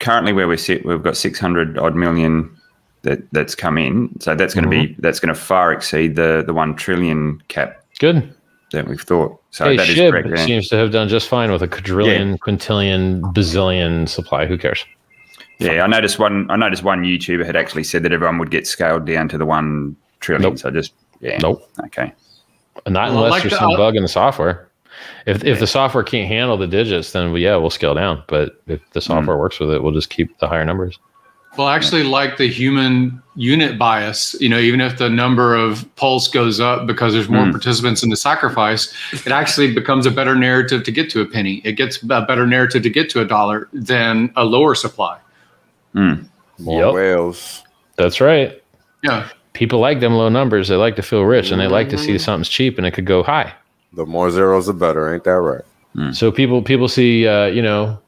D: currently, where we sit, we've got six hundred odd million that that's come in. So that's going to mm-hmm. be that's going to far exceed the the one trillion cap.
A: Good.
D: That we've thought. So
A: hey, that Shib correct, yeah. seems to have done just fine with a quadrillion, yeah. quintillion, bazillion supply. Who cares?
D: Yeah, I noticed one. I noticed one YouTuber had actually said that everyone would get scaled down to the one trillion. Nope. So just yeah.
A: Nope.
D: Okay.
A: Not unless like there's the, some bug in the software. If if the software can't handle the digits, then we, yeah, we'll scale down. But if the hmm. software mm. works with it, we'll just keep the higher numbers.
C: Well, actually, like the human unit bias, you know, even if the number of pulse goes up because there's more mm. participants in the sacrifice, it actually becomes a better narrative to get to a penny. It gets a better narrative to get to a dollar than a lower supply.
E: Mm. More yep. whales.
A: That's right.
C: Yeah.
A: People like them low numbers. They like to feel rich and they like to see mm-hmm. something's cheap and it could go high.
E: The more zeros, the better. Ain't that right?
A: Mm. So people people see, uh, you know,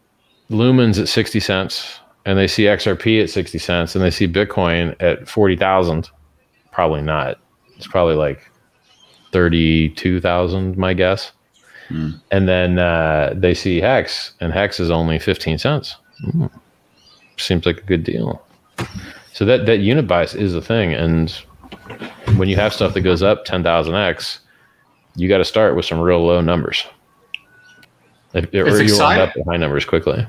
A: lumens at 60 cents and they see XRP at 60 cents and they see Bitcoin at 40,000. Probably not. It's probably like 32,000, my guess. Mm. And then uh, they see Hex and Hex is only 15 cents. Mm seems like a good deal. So that that unit bias is a thing, and when you have stuff that goes up ten thousand x, you got to start with some real low numbers, if, or you will end up at high numbers quickly.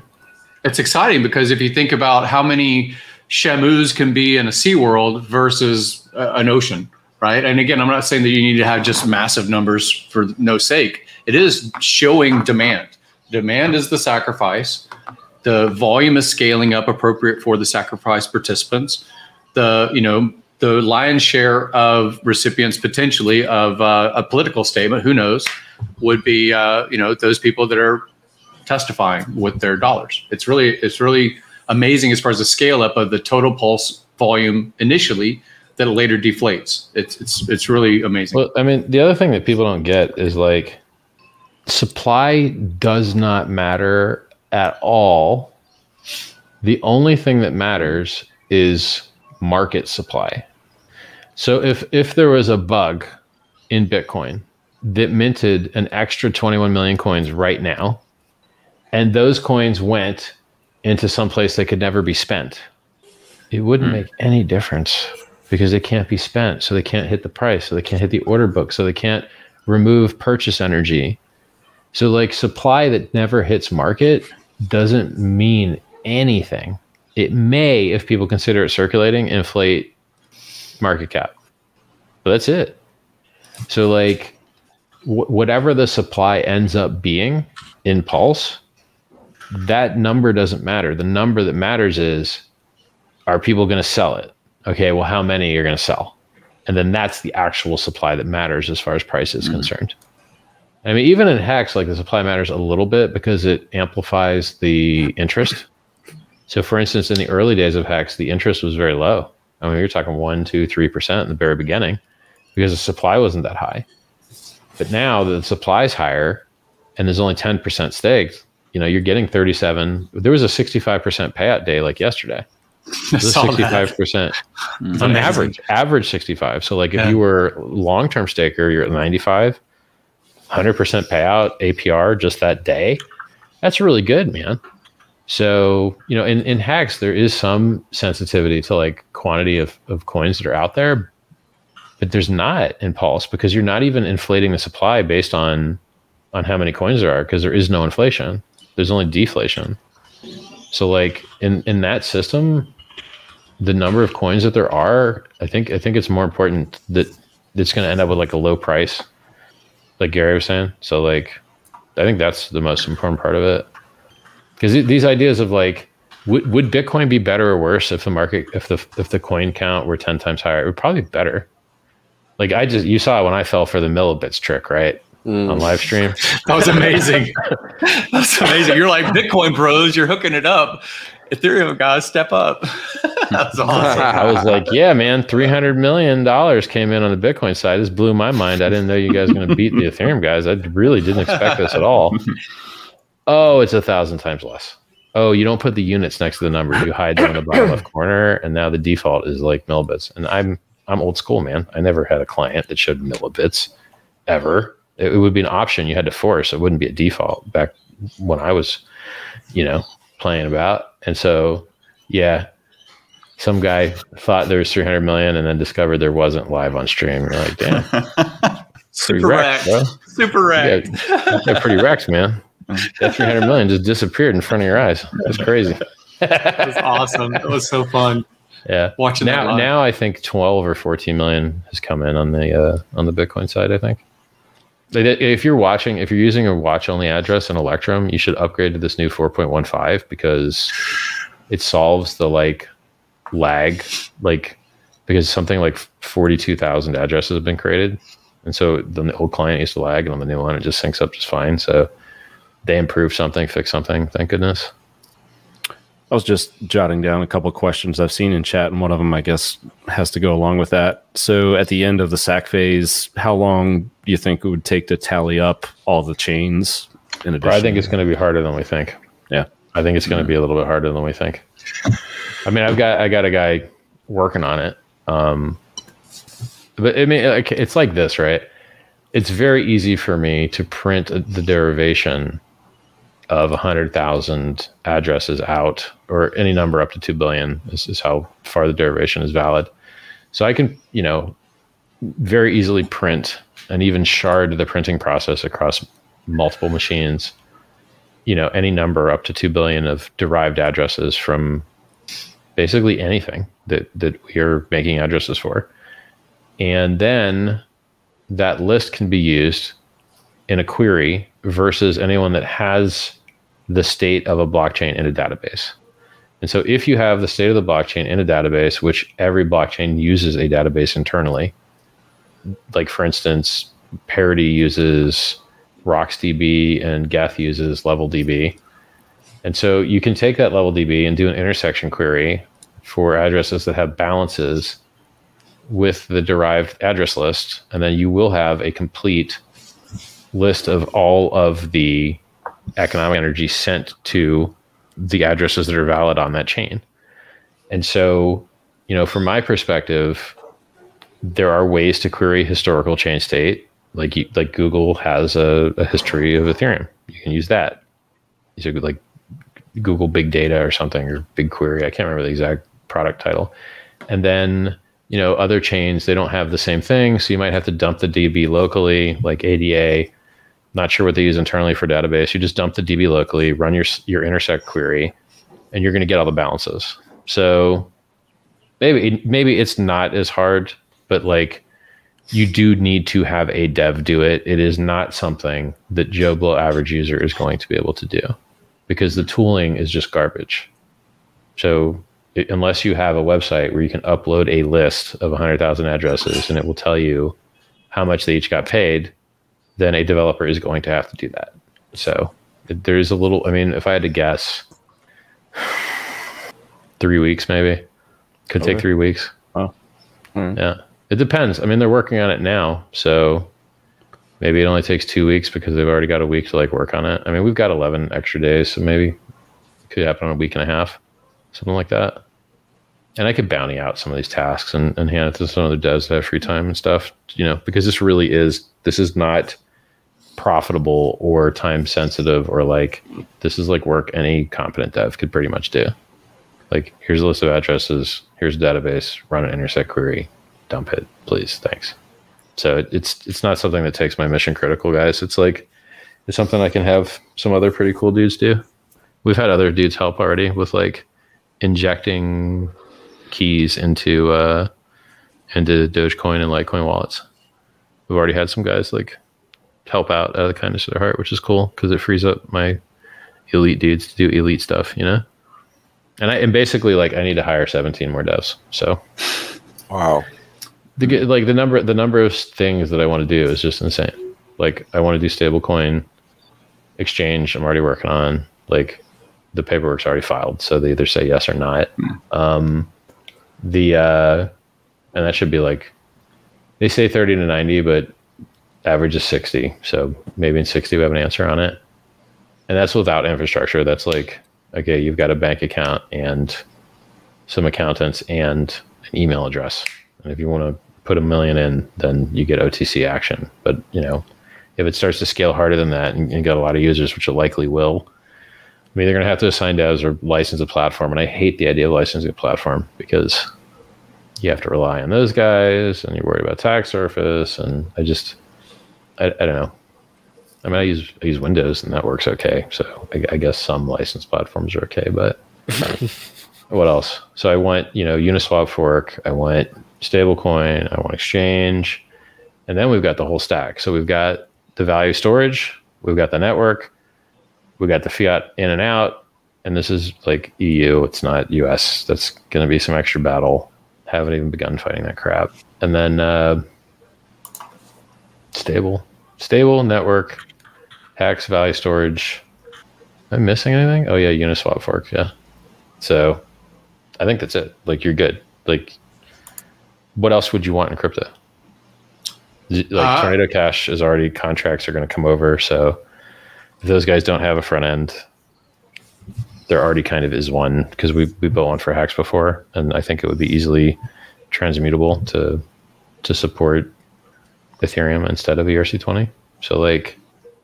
C: It's exciting because if you think about how many Shamus can be in a sea world versus a, an ocean, right? And again, I'm not saying that you need to have just massive numbers for no sake. It is showing demand. Demand is the sacrifice the volume is scaling up appropriate for the sacrifice participants. The you know the lion's share of recipients potentially of uh, a political statement, who knows, would be uh, you know those people that are testifying with their dollars. It's really it's really amazing as far as the scale up of the total pulse volume initially that later deflates. It's it's it's really amazing.
A: Well, I mean, the other thing that people don't get is like supply does not matter at all, the only thing that matters is market supply. So if if there was a bug in Bitcoin that minted an extra 21 million coins right now, and those coins went into some place that could never be spent, it wouldn't hmm. make any difference because they can't be spent. So they can't hit the price. So they can't hit the order book. So they can't remove purchase energy. So like supply that never hits market doesn't mean anything. It may, if people consider it circulating, inflate market cap. But that's it. So like wh- whatever the supply ends up being in Pulse, that number doesn't matter. The number that matters is are people going to sell it? Okay, well, how many are going to sell? And then that's the actual supply that matters as far as price is mm-hmm. concerned. I mean, even in Hex, like the supply matters a little bit because it amplifies the interest. So, for instance, in the early days of Hex, the interest was very low. I mean, you're talking one, two, three percent in the very beginning because the supply wasn't that high. But now the supply is higher and there's only 10% staked, you know, you're getting 37. There was a 65% payout day like yesterday. Was 65% on average, average 65. So, like, if yeah. you were long term staker, you're at 95 100% payout APR just that day, that's really good, man. So, you know, in, in Hex, there is some sensitivity to like quantity of, of coins that are out there, but there's not in Pulse because you're not even inflating the supply based on on how many coins there are because there is no inflation. There's only deflation. So like in, in that system, the number of coins that there are, I think I think it's more important that it's going to end up with like a low price like Gary was saying. So like, I think that's the most important part of it. Because these ideas of like, would, would Bitcoin be better or worse if the market, if the if the coin count were ten times higher? It would probably be better. Like I just you saw when I fell for the millibits trick, right? Mm. On live stream.
C: that was amazing. That's amazing. You're like Bitcoin bros, you're hooking it up. Ethereum guys, step up.
A: I was like, yeah, man, three hundred million dollars came in on the Bitcoin side. This blew my mind. I didn't know you guys were going to beat the Ethereum guys. I really didn't expect this at all. Oh, it's a thousand times less. Oh, you don't put the units next to the number. You hide them in the bottom left corner, and now the default is like millibits. And I'm I'm old school, man. I never had a client that showed millibits ever. It, it would be an option you had to force. It wouldn't be a default back when I was, you know, playing about. And so, yeah, some guy thought there was 300 million and then discovered there wasn't live on stream. You're like, damn.
C: Super wrecked, bro. Super wrecked.
A: Yeah, they're pretty wrecked, man. That 300 million just disappeared in front of your eyes. That's crazy.
C: That was awesome. It was so fun.
A: Yeah. Watching now, now I think 12 or 14 million has come in on the uh, on the Bitcoin side. I think. If you're watching, if you're using a watch only address in Electrum, you should upgrade to this new 4.15 because it solves the like lag, like because something like 42,000 addresses have been created. And so the old client used to lag, and on the new one, it just syncs up just fine. So they improved something, fixed something. Thank goodness.
F: I was just jotting down a couple questions I've seen in chat, and one of them, I guess, has to go along with that. So, at the end of the sack phase, how long you think it would take to tally up all the chains?
A: In addition, I think it's going to be harder than we think.
F: Yeah,
A: I think it's going to be a little bit harder than we think. I mean, I've got I got a guy working on it, um, but I mean, it's like this, right? It's very easy for me to print the derivation of 100,000 addresses out, or any number up to 2 billion is, is how far the derivation is valid. So I can, you know, very easily print and even shard the printing process across multiple machines, you know, any number up to 2 billion of derived addresses from basically anything that, that we are making addresses for. And then that list can be used in a query versus anyone that has the state of a blockchain in a database. And so if you have the state of the blockchain in a database, which every blockchain uses a database internally, like for instance, Parity uses RocksDB and Geth uses LevelDB. And so you can take that LevelDB and do an intersection query for addresses that have balances with the derived address list. And then you will have a complete list of all of the economic energy sent to the addresses that are valid on that chain. And so, you know, from my perspective, there are ways to query historical chain state. Like like Google has a, a history of Ethereum. You can use that. So like Google Big Data or something or BigQuery. I can't remember the exact product title. And then you know other chains they don't have the same thing, so you might have to dump the DB locally, like ADA not sure what they use internally for database. You just dump the DB locally, run your your intersect query, and you're going to get all the balances. So maybe maybe it's not as hard, but like you do need to have a dev do it. It is not something that Joe Blow average user is going to be able to do because the tooling is just garbage. So it, unless you have a website where you can upload a list of 100,000 addresses and it will tell you how much they each got paid, then a developer is going to have to do that. So there's a little, I mean, if I had to guess, three weeks maybe. Could okay. take three weeks. Mm. Yeah. It depends. I mean, they're working on it now. So maybe it only takes two weeks because they've already got a week to like work on it. I mean, we've got 11 extra days. So maybe it could happen in a week and a half, something like that. And I could bounty out some of these tasks and, and hand it to some other devs that have free time and stuff, you know, because this really is, this is not profitable or time sensitive or like this is like work any competent dev could pretty much do. Like here's a list of addresses, here's a database, run an intersect query, dump it, please, thanks. So it, it's it's not something that takes my mission critical guys. It's like it's something I can have some other pretty cool dudes do. We've had other dudes help already with like injecting keys into uh into Dogecoin and Litecoin wallets. We've already had some guys like help out out of the kindness of their heart, which is cool because it frees up my elite dudes to do elite stuff, you know. And I and basically like I need to hire 17 more devs. So,
E: wow,
A: the like the number the number of things that I want to do is just insane. Like I want to do stablecoin exchange. I'm already working on like the paperwork's already filed, so they either say yes or not. Mm. Um, the uh, and that should be like they say 30 to 90, but average is 60. So maybe in 60 we have an answer on it, and that's without infrastructure. That's like okay, you've got a bank account and some accountants and an email address. And if you want to put a million in, then you get OTC action. But you know, if it starts to scale harder than that and, and get a lot of users, which it likely will, I mean, they're going to have to assign devs or license a platform. And I hate the idea of licensing a platform because you have to rely on those guys and you're worried about attack surface. And I just, I, I don't know. I mean, I use I use Windows and that works okay. So I, I guess some license platforms are okay, but what else? So I want you know Uniswap fork. I want stablecoin. I want exchange, and then we've got the whole stack. So we've got the value storage. We've got the network. We've got the fiat in and out. And this is like EU. It's not US. That's going to be some extra battle. Haven't even begun fighting that crap. And then uh, stable, stable network, hex, value storage. Am I missing anything? Oh yeah, Uniswap fork. Yeah. So I think that's it. Like you're good. Like what else would you want in crypto? Like uh, Tornado Cash is already contracts are going to come over. So if those guys don't have a front end, there already kind of is one because we we built one for hex before, and I think it would be easily transmutable to to support Ethereum instead of ERC20. So like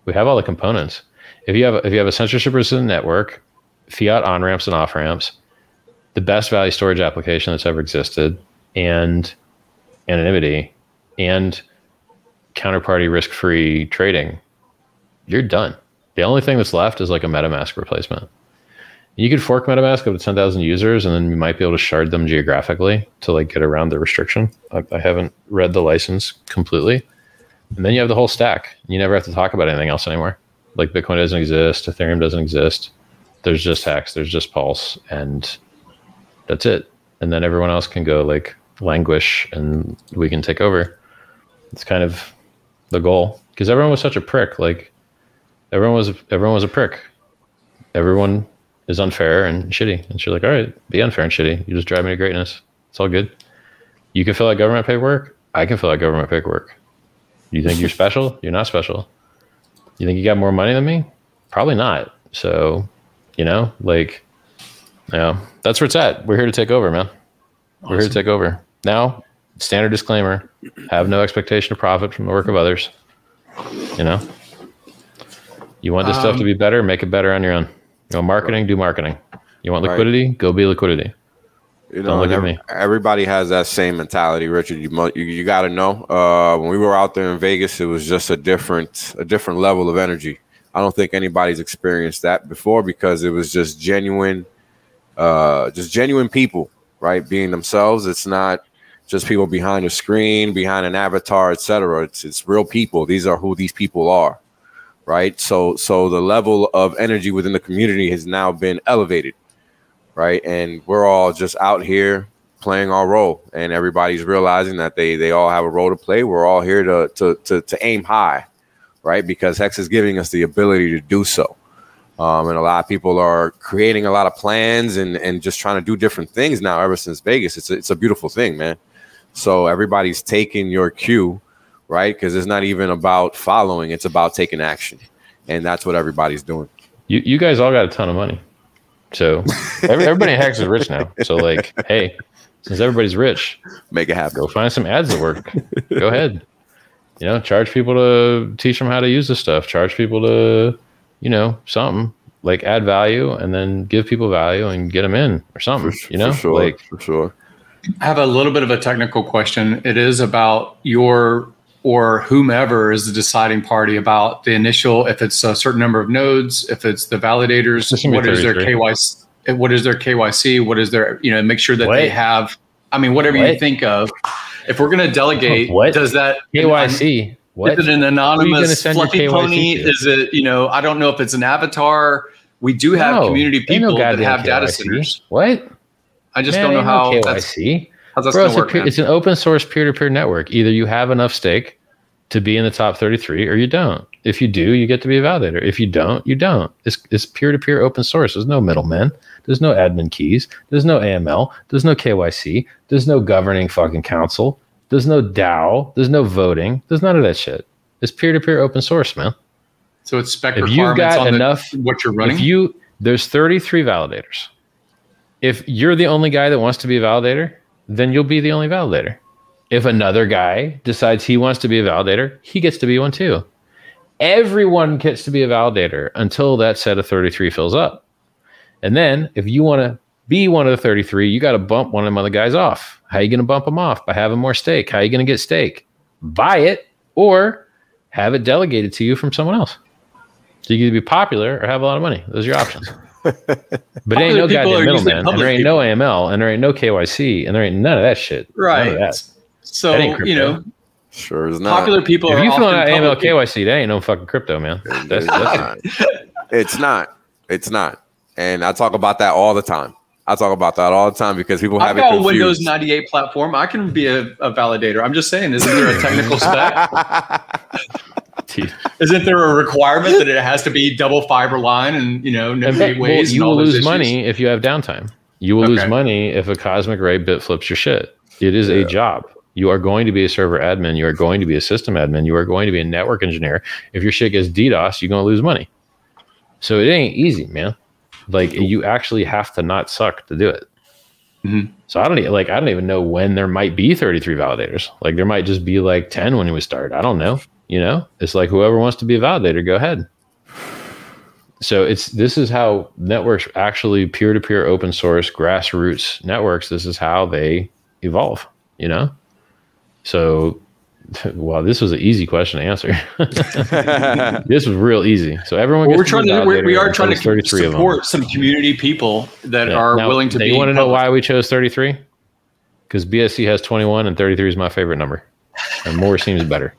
A: we have all the components. If you have if you have a censorship resistant network, fiat on ramps and off ramps, the best value storage application that's ever existed, and anonymity and counterparty risk free trading, you're done. The only thing that's left is like a MetaMask replacement. You could fork MetaMask up to 10,000 users and then you might be able to shard them geographically to like get around the restriction. I, I haven't read the license completely. And then you have the whole stack. You never have to talk about anything else anymore. Like Bitcoin doesn't exist, Ethereum doesn't exist. There's just Hex, there's just Pulse, and that's it. And then everyone else can go like languish and we can take over. It's kind of the goal because everyone was such a prick. Like everyone was, everyone was a prick. Everyone is unfair and shitty. And she's like, all right, be unfair and shitty. You just drive me to greatness. It's all good. You can fill out government paperwork. I can fill out government paperwork. You think you're special? You're not special. You think you got more money than me? Probably not. So, you know, like, yeah, that's where it's at. We're here to take over, man. Awesome. We're here to take over. Now, standard disclaimer have no expectation of profit from the work of others. You know, you want this um, stuff to um, be better, make it better on your own. You know, marketing, do marketing. You want liquidity, right. go be liquidity.
E: You know, every, everybody has that same mentality, Richard. You you, you got to know. Uh, when we were out there in Vegas, it was just a different a different level of energy. I don't think anybody's experienced that before because it was just genuine, uh, just genuine people, right, being themselves. It's not just people behind a screen, behind an avatar, etc. It's it's real people. These are who these people are, right? So so the level of energy within the community has now been elevated right? And we're all just out here playing our role, and everybody's realizing that they they all have a role to play. We're all here to to to, to aim high, right? Because Hex is giving us the ability to do so. Um, and a lot of people are creating a lot of plans and and just trying to do different things now. Ever since Vegas, it's a, it's a beautiful thing, man. So everybody's taking your cue, right? Because it's not even about following; it's about taking action, and that's what everybody's doing.
A: You you guys all got a ton of money. So everybody in Hex is rich now. So like, hey, since everybody's rich,
E: make it happen.
A: Go find some ads that work. go ahead. You know, charge people to teach them how to use this stuff. Charge people to, you know, something like add value and then give people value and get them in or something. For, you know,
E: for sure,
A: like
E: for sure.
C: I have a little bit of a technical question. It is about your or whomever is the deciding party about the initial if it's a certain number of nodes if it's the validators what is their kyc what is their kyc what is their you know make sure that what? they have i mean whatever what? you think of if we're going to delegate what does that
A: kyc
C: what? Is it an anonymous fluffy pony? To? Is it, you know, I don't know if it's an avatar. We do have no, community people no that have KYC. data centers.
A: What?
C: I just Man, don't know how
A: KYC. Bro, it's, work, a, it's an open source peer to peer network. Either you have enough stake to be in the top 33 or you don't. If you do, you get to be a validator. If you don't, you don't. It's, it's peer-to-peer open source. There's no middlemen. There's no admin keys. There's no AML. There's no KYC. There's no governing fucking council. There's no DAO. There's no voting. There's none of that shit. It's peer-to-peer open source, man.
C: So it's spec if you got enough, the, what you're running.
A: If you there's 33 validators. If you're the only guy that wants to be a validator, then you'll be the only validator. If another guy decides he wants to be a validator, he gets to be one too. Everyone gets to be a validator until that set of 33 fills up. And then if you want to be one of the 33, you got to bump one of them other guys off. How are you going to bump them off? By having more stake. How are you going to get stake? Buy it or have it delegated to you from someone else. So you can be popular or have a lot of money. Those are your options. but ain't no goddamn middleman, and there ain't people. no AML, and there ain't no KYC, and there ain't none of that shit.
C: Right. That. So you know,
E: sure is not.
C: Popular people.
A: If you fill out AML KYC, that ain't no fucking crypto, man. That's,
E: that's not. it's not. It's not. And I talk about that all the time. I talk about that all the time because people have I've got
C: a Windows 98 platform. I can be a, a validator. I'm just saying, isn't there a technical Isn't there a requirement that it has to be double fiber line and you know no gateways? Well,
A: you will lose money if you have downtime. You will okay. lose money if a cosmic ray bit flips your shit. It is yeah. a job. You are going to be a server admin. You are going to be a system admin. You are going to be a network engineer. If your shit gets DDoS, you're going to lose money. So it ain't easy, man. Like you actually have to not suck to do it. Mm-hmm. So I don't even, like I don't even know when there might be 33 validators. Like there might just be like 10 when we start. I don't know. You know, it's like whoever wants to be a validator, go ahead. So it's this is how networks actually peer to peer open source grassroots networks. This is how they evolve. You know, so wow, this was an easy question to answer. this was real easy. So everyone,
C: well, we're trying to we're, we are trying to support some community people that yeah. are now, willing to. Be.
A: You want to know why we chose thirty three? Because BSC has twenty one and thirty three is my favorite number, and more seems better.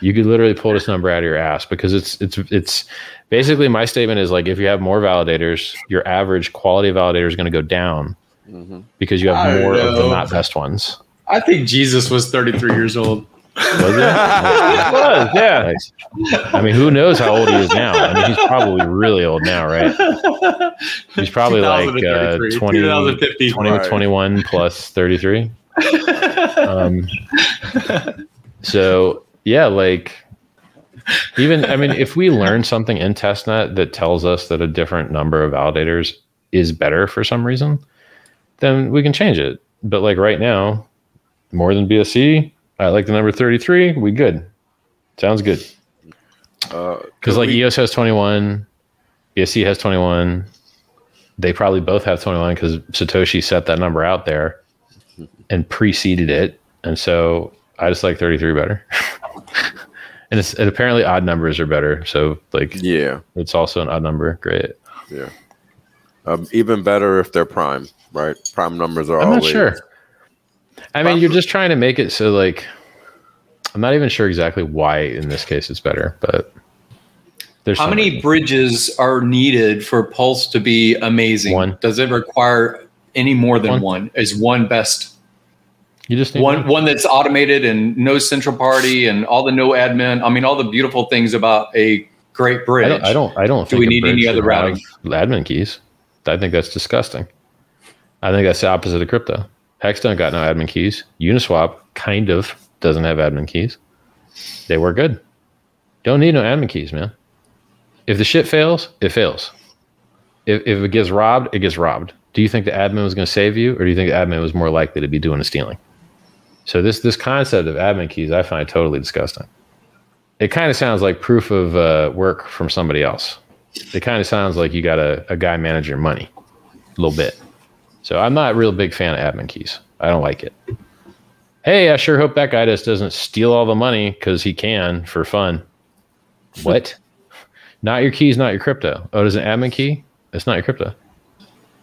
A: You could literally pull this number out of your ass because it's it's it's basically my statement is like if you have more validators, your average quality validator is going to go down mm-hmm. because you have more of the not best ones.
C: I think Jesus was 33 years old. Was it?
A: was, yeah. I mean, who knows how old he is now? I mean, he's probably really old now, right? He's probably like uh, 20, 20 21 plus 33. Um, so yeah, like even I mean, if we learn something in testnet that tells us that a different number of validators is better for some reason, then we can change it. But like right now, more than BSC, I like the number 33. We good. Sounds good. Because uh, like we, EOS has 21, BSC has 21. They probably both have 21 because Satoshi set that number out there and preceded it. And so I just like 33 better. and it's and apparently odd numbers are better. So like
E: yeah,
A: it's also an odd number. Great.
E: Yeah. Um, even better if they're prime, right? Prime numbers are.
A: I'm
E: always,
A: not sure. I mean, you're just trying to make it so like I'm not even sure exactly why in this case it's better, but
C: there's how many bridges are needed for Pulse to be amazing? One. Does it require any more than one? one? Is one best
A: you just
C: one one that's automated and no central party and all the no admin. I mean, all the beautiful things about a great bridge. I
A: don't. I don't. I don't
C: Do we need any other routing?
A: Admin keys. I think that's disgusting. I think that's the opposite of crypto. Hexstone got no admin keys. Uniswap kind of doesn't have admin keys. They work good. Don't need no admin keys, man. If the shit fails, it fails. If, if it gets robbed, it gets robbed. Do you think the admin was going to save you, or do you think the admin was more likely to be doing the stealing? So this this concept of admin keys, I find totally disgusting. It kind of sounds like proof of uh, work from somebody else. It kind of sounds like you got a, a guy manage your money a little bit. So I'm not a real big fan of admin keys. I don't like it. Hey, I sure hope that guy just doesn't steal all the money because he can for fun. What? not your keys, not your crypto. Oh, does an admin key? It's not your crypto.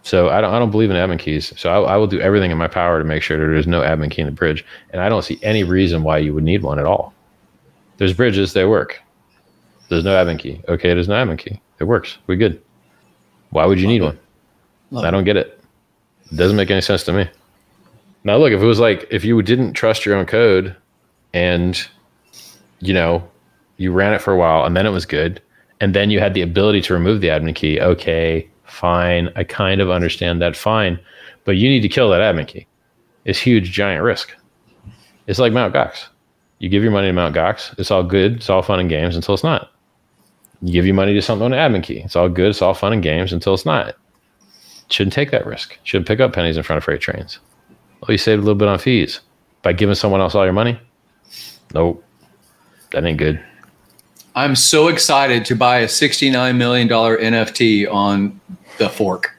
A: So I don't I don't believe in admin keys. So I, I, will do everything in my power to make sure that there's no admin key in the bridge. And I don't see any reason why you would need one at all. There's bridges, they work. There's no admin key. Okay, there's no admin key. It works. We're good. Why would you Love need it. one? Love I don't get it. It doesn't make any sense to me. Now, look, if it was like if you didn't trust your own code, and you know you ran it for a while, and then it was good, and then you had the ability to remove the admin key. Okay, fine. I kind of understand that. Fine, but you need to kill that admin key. It's huge, giant risk. It's like Mount Gox. You give your money to Mount Gox. It's all good. It's all fun and games until it's not. You give your money to something on admin key. It's all good. It's all fun and games until it's not. Shouldn't take that risk. Shouldn't pick up pennies in front of freight trains. Oh, you saved a little bit on fees by giving someone else all your money. Nope, that ain't good.
C: I'm so excited to buy a $69 million NFT on the fork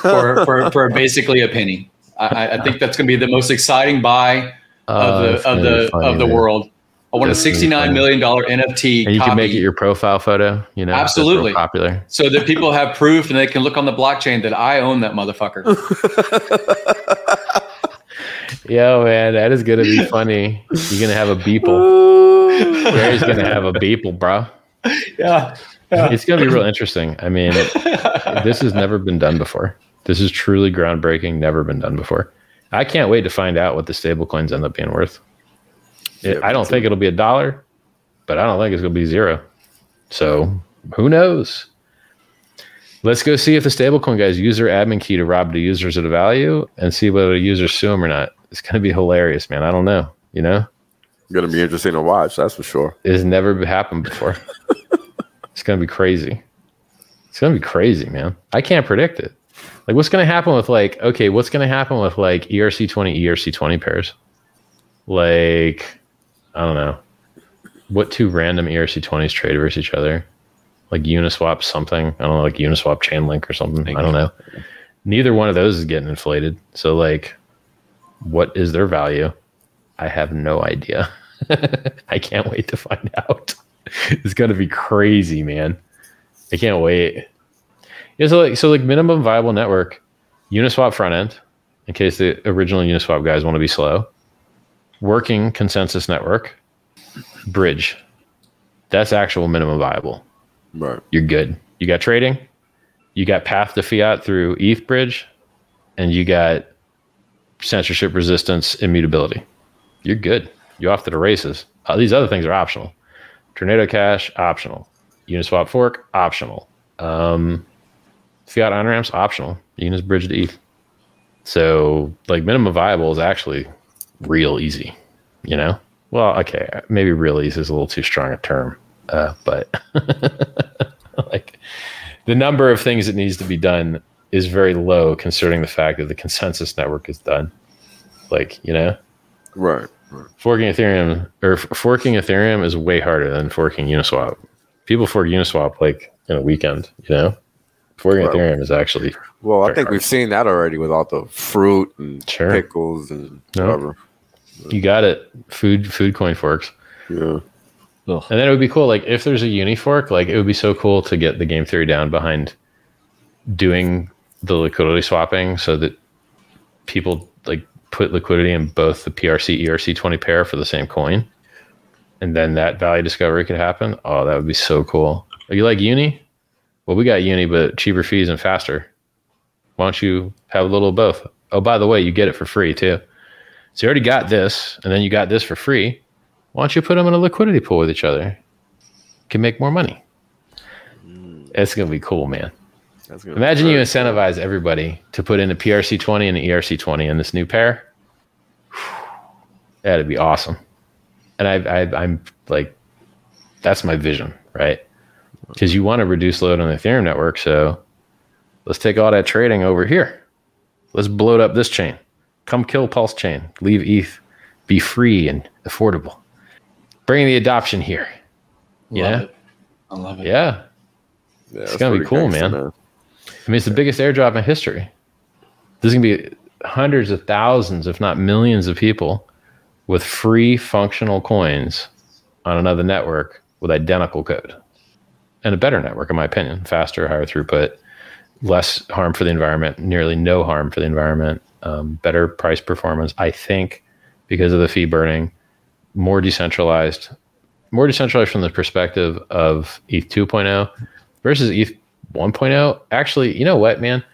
C: for, for, for basically a penny. I, I think that's going to be the most exciting buy of uh, the of the funny, of the man. world. I want a sixty-nine million dollar NFT.
A: And you copy. can make it your profile photo. You know,
C: absolutely
A: popular,
C: so that people have proof and they can look on the blockchain that I own that motherfucker.
A: Yo, man, that is gonna be funny. You're gonna have a beeple. Gary's gonna have a beeple, bro.
C: Yeah,
A: yeah. It's gonna be real interesting. I mean, this has never been done before. This is truly groundbreaking. Never been done before. I can't wait to find out what the stable coins end up being worth. It, I don't think it'll be a dollar, but I don't think it's going to be zero. So who knows? Let's go see if the stablecoin guys use their admin key to rob the users of the value and see whether the users sue them or not. It's going to be hilarious, man. I don't know. You know, It's
E: going to be interesting to watch. That's for sure.
A: It's never happened before. it's going to be crazy. It's going to be crazy, man. I can't predict it. Like, what's going to happen with like, okay, what's going to happen with like ERC20, ERC20 pairs? Like, I don't know. What two random ERC20s trade versus each other? Like Uniswap something. I don't know, like Uniswap Chainlink or something. I don't know. Neither one of those is getting inflated. So, like, what is their value? I have no idea. I can't wait to find out. it's gonna be crazy, man. I can't wait. Yeah, so like so like minimum viable network, Uniswap front end, in case the original Uniswap guys want to be slow working consensus network, bridge. That's actual minimum viable.
E: Right.
A: You're good. You got trading, you got path to fiat through ETH bridge, and you got censorship resistance immutability. You're good. You're off to the races. Uh, these other things are optional. Tornado Cash, optional. Uniswap fork, optional. Um, fiat on ramps, optional. Can bridge to ETH. So, like, minimum viable is actually real easy, you know? Well, okay, maybe real easy is a little too strong a term, uh, but like the number of things that needs to be done is very low considering the fact that the consensus network is done. Like, you know?
E: Right. Right.
A: Forking Ethereum or forking Ethereum is way harder than forking Uniswap. People fork Uniswap like in a weekend, you know? Forking well, Ethereum is actually
E: well. I think hard. we've seen that already with all the fruit and sure. pickles and whatever.
A: You got it. Food food coin forks.
E: Yeah.
A: Ugh. And then it would be cool, like if there's a uni fork, like it would be so cool to get the game theory down behind doing the liquidity swapping so that people like put liquidity in both the PRC ERC20 pair for the same coin. And then that value discovery could happen. Oh, that would be so cool. Are you like uni? Well, we got uni, but cheaper fees and faster. Why don't you have a little of both? Oh, by the way, you get it for free too. So you already got this, and then you got this for free. Why don't you put them in a liquidity pool with each other? Can make more money. It's gonna be cool, man. Imagine you incentivize everybody to put in a PRC twenty and an ERC twenty in this new pair. That'd be awesome. And I, I, I'm like, that's my vision, right? Because you want to reduce load on the Ethereum network, so let's take all that trading over here. Let's bloat up this chain. Come kill Pulse Chain. Leave ETH. Be free and affordable. Bring the adoption here. yeah.
C: I love it.
A: Yeah. yeah it's going to be cool, man. man. I mean, it's the biggest airdrop in history. There's going to be hundreds of thousands, if not millions of people with free functional coins on another network with identical code and a better network, in my opinion, faster, higher throughput, less harm for the environment, nearly no harm for the environment, um, better price performance. I think because of the fee burning, more decentralized, more decentralized from the perspective of ETH 2.0 versus ETH 1.0. Actually, you know what, man?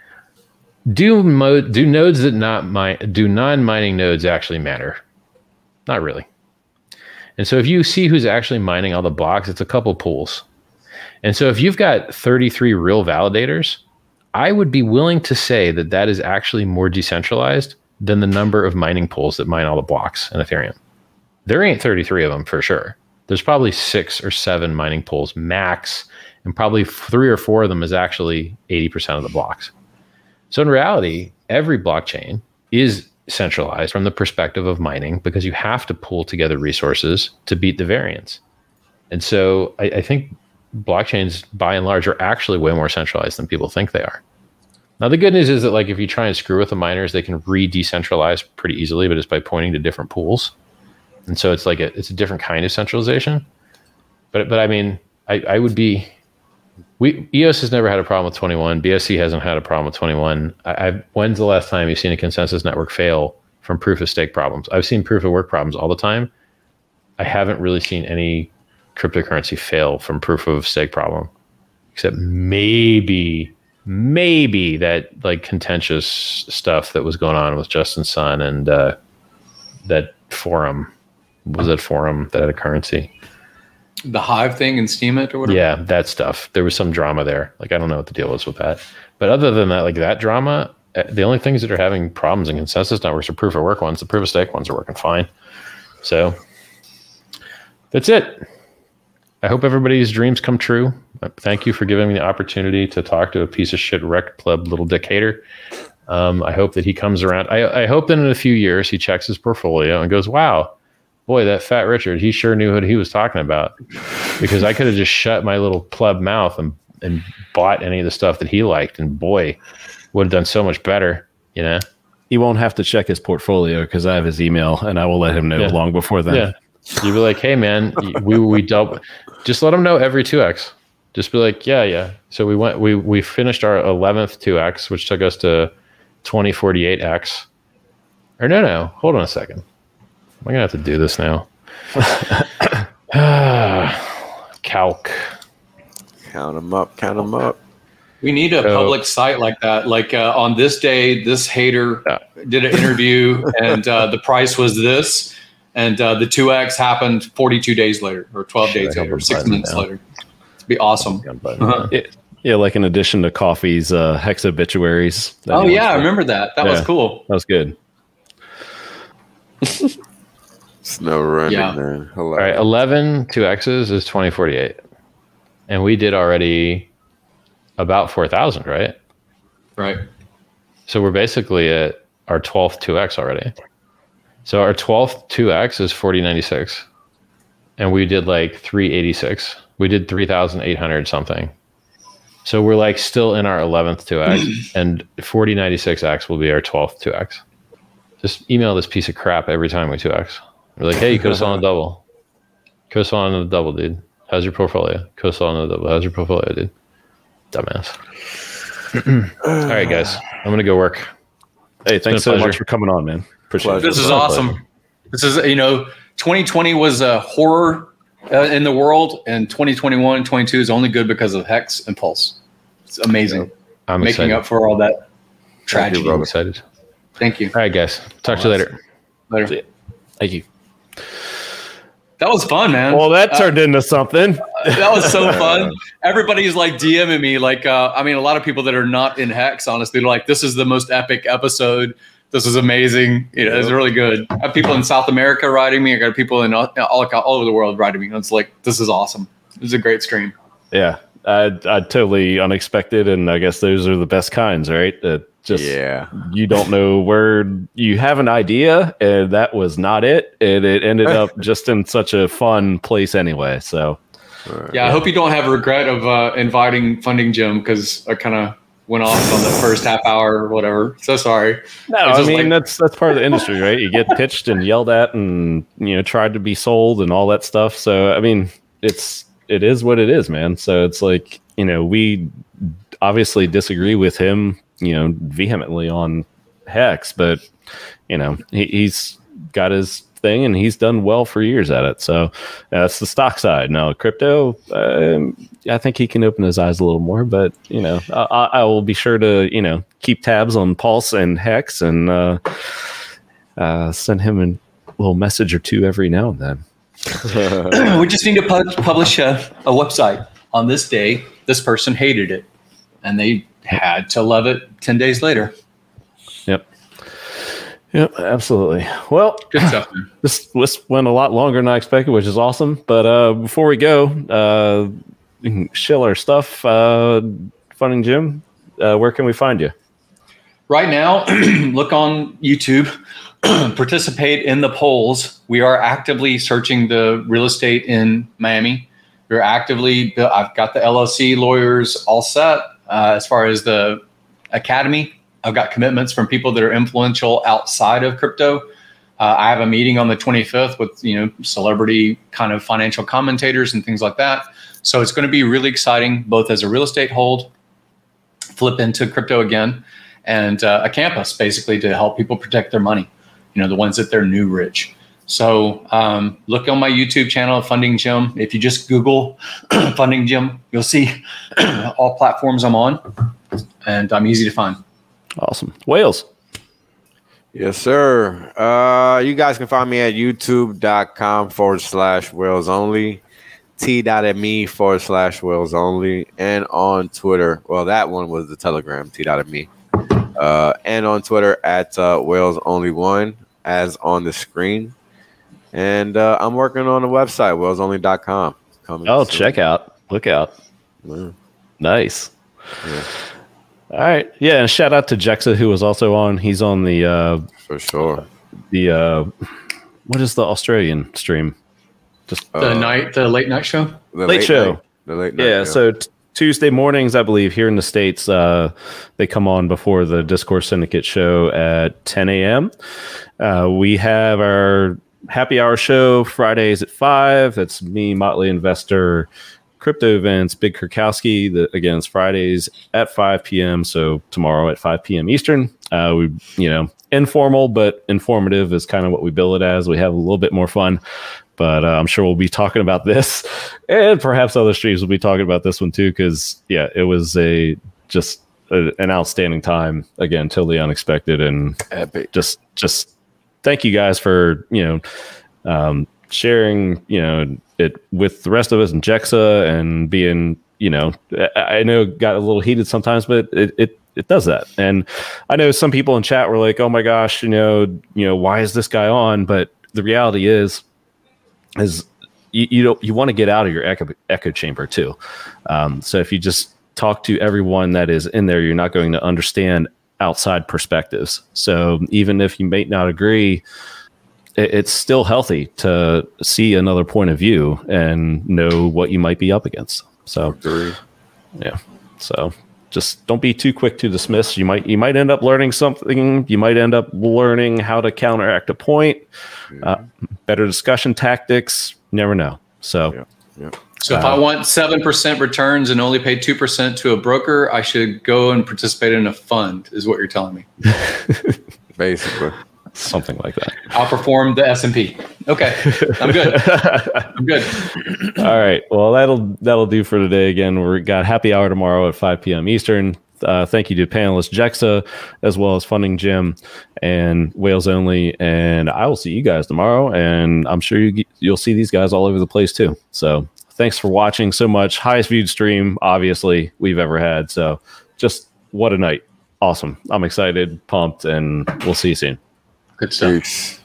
A: do mo- do nodes that not mine do non-mining nodes actually matter? Not really. And so if you see who's actually mining all the blocks, it's a couple pools. And so if you've got 33 real validators, I would be willing to say that that is actually more decentralized than the number of mining pools that mine all the blocks in Ethereum. There ain't 33 of them for sure. There's probably six or seven mining pools max, and probably three or four of them is actually 80% of the blocks. So in reality, every blockchain is centralized from the perspective of mining because you have to pull together resources to beat the variance. And so I, I think blockchains by and large are actually way more centralized than people think they are. Now the good news is that like if you try and screw with the miners, they can re-decentralize pretty easily, but it's by pointing to different pools. And so it's like a, it's a different kind of centralization. But but I mean, I, I would be we EOS has never had a problem with 21. BSC hasn't had a problem with 21. I, I've, when's the last time you've seen a consensus network fail from proof of stake problems? I've seen proof of work problems all the time. I haven't really seen any cryptocurrency fail from proof of stake problem, except maybe maybe that like contentious stuff that was going on with Justin Sun and uh, that forum was that forum that had a currency.
C: The Hive thing and Steemit or whatever.
A: Yeah, that stuff. There was some drama there. Like I don't know what the deal was with that. But other than that, like that drama, uh, the only things that are having problems in consensus networks are proof of work ones. The proof of stake ones are working fine. So that's it. I hope everybody's dreams come true. Uh, thank you for giving me the opportunity to talk to a piece of shit rec club little dictator. Um, I hope that he comes around. I, I, hope that in a few years he checks his portfolio and goes, "Wow, boy, that fat Richard, he sure knew what he was talking about." Because I could have just shut my little pleb mouth and and bought any of the stuff that he liked, and boy, would have done so much better. You know,
F: he won't have to check his portfolio because I have his email, and I will let him know yeah. long before then. Yeah.
A: You'd be like, "Hey, man, we we double." Just let them know every two x. Just be like, "Yeah, yeah." So we went. We we finished our eleventh two x, which took us to twenty forty eight x. Or no, no. Hold on a second. I'm gonna have to do this now. Calc.
E: Count them up. Count them up.
C: We need a so, public site like that. Like uh, on this day, this hater yeah. did an interview, and uh, the price was this and uh, the 2x happened 42 days later or 12 days later or six months now. later it'd be awesome uh-huh.
F: it, yeah like in addition to coffee's uh hex obituaries
C: oh yeah i remember that that yeah, was cool
F: that was good
E: snow running yeah. man
A: all right 11 2x's is 2048 and we did already about 4000 right
C: right
A: so we're basically at our 12th 2x already so our 12th 2x is 4096. And we did like 386. We did 3,800 something. So we're like still in our 11th 2x, and 4096x will be our 12th 2x. Just email this piece of crap every time we 2x. We're like, hey, you could have sold on a double. Could have sold on a double, dude. How's your portfolio? Could have sold on a double. How's your portfolio, dude? Dumbass. All right, guys. I'm going to go work.
F: Hey, thanks so much for coming on, man.
C: Appreciate it. this is awesome. Pleasure. This is you know, 2020 was a horror uh, in the world, and 2021, 22 is only good because of Hex and Pulse. It's amazing. I'm making excited. up for all that tragedy.
A: I'm excited.
C: Thank you.
A: All right, guys. Talk to you later.
C: Later.
F: Thank you.
C: That was fun, man.
F: Well, that uh, turned uh, into something.
C: that was so fun. Everybody's like DMing me, like, uh, I mean, a lot of people that are not in Hex, honestly, they're like, this is the most epic episode this is amazing. You know, it's really good. I have people in South America writing me. I got people in all, all, all over the world writing me. It's like this is awesome. It's a great stream.
F: Yeah, I, I totally unexpected, and I guess those are the best kinds, right? That just
E: yeah,
F: you don't know where you have an idea, and that was not it, and it ended up just in such a fun place anyway. So.
C: Yeah, yeah, I hope you don't have regret of uh, inviting Funding Jim because I kind of went off on the first half hour or whatever. So sorry.
F: No, I mean like, that's that's part of the industry, right? You get pitched and yelled at, and you know tried to be sold and all that stuff. So I mean, it's it is what it is, man. So it's like you know we obviously disagree with him, you know, vehemently on Hex, but you know he, he's got his thing and he's done well for years at it. So that's the stock side. Now, crypto, um, I think he can open his eyes a little more, but you know, I, I, will be sure to, you know, keep tabs on Pulse and Hex and uh, uh, send him a little message or two every now and then.
C: We just need to pu- publish a, a website on this day. This person hated it and they had to love it 10 days later.
F: Yep, Yep, absolutely. Well, good stuff. This this went a lot longer than I expected, which is awesome. But uh, before we go, uh, shill our stuff. Uh, Funding Jim, uh, where can we find you?
C: Right now, look on YouTube. participate in the polls. We are actively searching the real estate in Miami. We're actively. I've got the LLC lawyers all set uh, as far as the academy I've got commitments from people that are influential outside of crypto. Uh, I have a meeting on the 25th with you know celebrity kind of financial commentators and things like that. So it's going to be really exciting, both as a real estate hold, flip into crypto again, and uh, a campus basically to help people protect their money. You know, the ones that they're new rich. So um, look on my YouTube channel, Funding Jim. If you just Google Funding Jim, you'll see all platforms I'm on, and I'm easy to find.
F: Awesome. Whales.
E: Yes, sir. Uh, you guys can find me at youtube.com forward slash Whales only, t.me forward slash Whales only, and on Twitter. Well, that one was the Telegram, t.me. Uh, and on Twitter at uh, whales only one, as on the screen. And uh, I'm working on a website, whalesonly.com.
F: Coming oh, soon. check out. Look out. Yeah. Nice. Yeah. All right. Yeah, and shout out to Jexa who was also on. He's on the uh
E: for sure.
F: The uh what is the Australian stream?
C: Just the uh, night the late night show?
F: The late, late show. Night, the late night. Yeah, so t- Tuesday mornings, I believe, here in the States, uh, they come on before the Discourse Syndicate show at 10 a.m. Uh, we have our happy hour show Fridays at 5. That's me, Motley Investor, crypto events, Big Kurkowski, the, again, it's Fridays at 5 p.m. So tomorrow at 5 p.m. Eastern. Uh, we, you know, informal but informative is kind of what we bill it as. We have a little bit more fun, but uh, I'm sure we'll be talking about this, and perhaps other streams will be talking about this one too. Because yeah, it was a just a, an outstanding time again, totally unexpected, and Epic. just just thank you guys for you know um, sharing you know it with the rest of us and Jexa and being, you know, I know got a little heated sometimes, but it, it it does that. And I know some people in chat were like, "Oh my gosh, you know, you know, why is this guy on?" But the reality is, is you you don't you want to get out of your echo echo chamber too. Um, so if you just talk to everyone that is in there, you're not going to understand outside perspectives. So even if you may not agree it's still healthy to see another point of view and know what you might be up against. So, yeah. So just don't be too quick to dismiss. You might you might end up learning something. You might end up learning how to counteract a point. Uh, better discussion tactics. Never know. So. Yeah.
C: Yeah. So if uh, I want seven percent returns and only pay two percent to a broker, I should go and participate in a fund. Is what you're telling me?
E: Basically
F: something like that.
C: Outperform the S and P. Okay, I'm good. I'm good.
F: All right. Well, that'll that'll do for today. Again, we got happy hour tomorrow at 5 p.m. Eastern. Uh, thank you to panelist Jexa as well as Funding Jim and Whales Only. And I will see you guys tomorrow. And I'm sure you, you'll see these guys all over the place too. So thanks for watching so much. Highest viewed stream, obviously, we've ever had. So just what a night. Awesome. I'm excited, pumped, and we'll see you soon.
C: Good stuff. Peace.